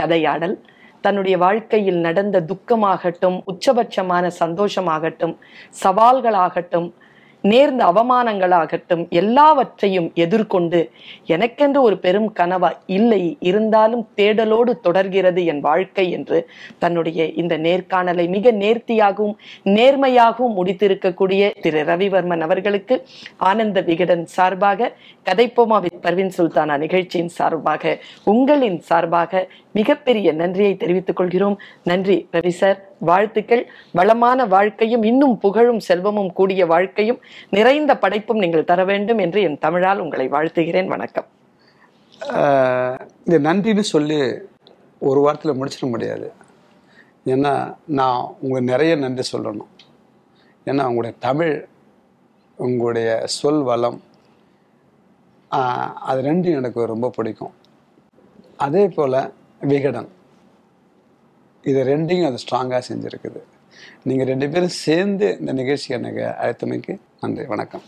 கதையாடல். தன்னுடைய வாழ்க்கையில் நடந்த துக்கமாகட்டும் உச்சபட்சமான சந்தோஷமாகட்டும் சவால்களாகட்டும் நேர்ந்த அவமானங்களாகட்டும் எல்லாவற்றையும் எதிர்கொண்டு எனக்கென்று ஒரு பெரும் கனவா இல்லை இருந்தாலும் தேடலோடு தொடர்கிறது என் வாழ்க்கை என்று தன்னுடைய இந்த நேர்காணலை மிக நேர்த்தியாகவும் நேர்மையாகவும் முடித்திருக்கக்கூடிய திரு ரவிவர்மன் அவர்களுக்கு ஆனந்த விகடன் சார்பாக கதைப்போமா வித் பர்வின் சுல்தானா நிகழ்ச்சியின் சார்பாக உங்களின் சார்பாக மிகப்பெரிய நன்றியை தெரிவித்துக் கொள்கிறோம். நன்றி ரவி சார். வாழ்த்துக்கள். வளமான வாழ்க்கையும் இன்னும் புகழும் செல்வமும் கூடிய வாழ்க்கையும் நிறைந்த படைப்பும் நீங்கள் தர வேண்டும் என்று என் தமிழால் உங்களை வாழ்த்துகிறேன். வணக்கம். இந்த நன்றின்னு சொல்லி ஒரு வாரத்தில் முடிச்சிட முடியாது. ஏன்னா நான் உங்களுக்கு நிறைய நன்றி சொல்லணும். ஏன்னா உங்களுடைய தமிழ் உங்களுடைய சொல் வளம் அது ரெண்டும் எனக்கு ரொம்ப பிடிக்கும். அதே போல் விகடன். இது ரெண்டையும் அது ஸ்ட்ராங்காக செஞ்சுருக்குது. நீங்கள் ரெண்டு பேரும் சேர்ந்து இந்த நிகழ்ச்சி எனக்கு அழைத்தமைக்கு நன்றி. வணக்கம்.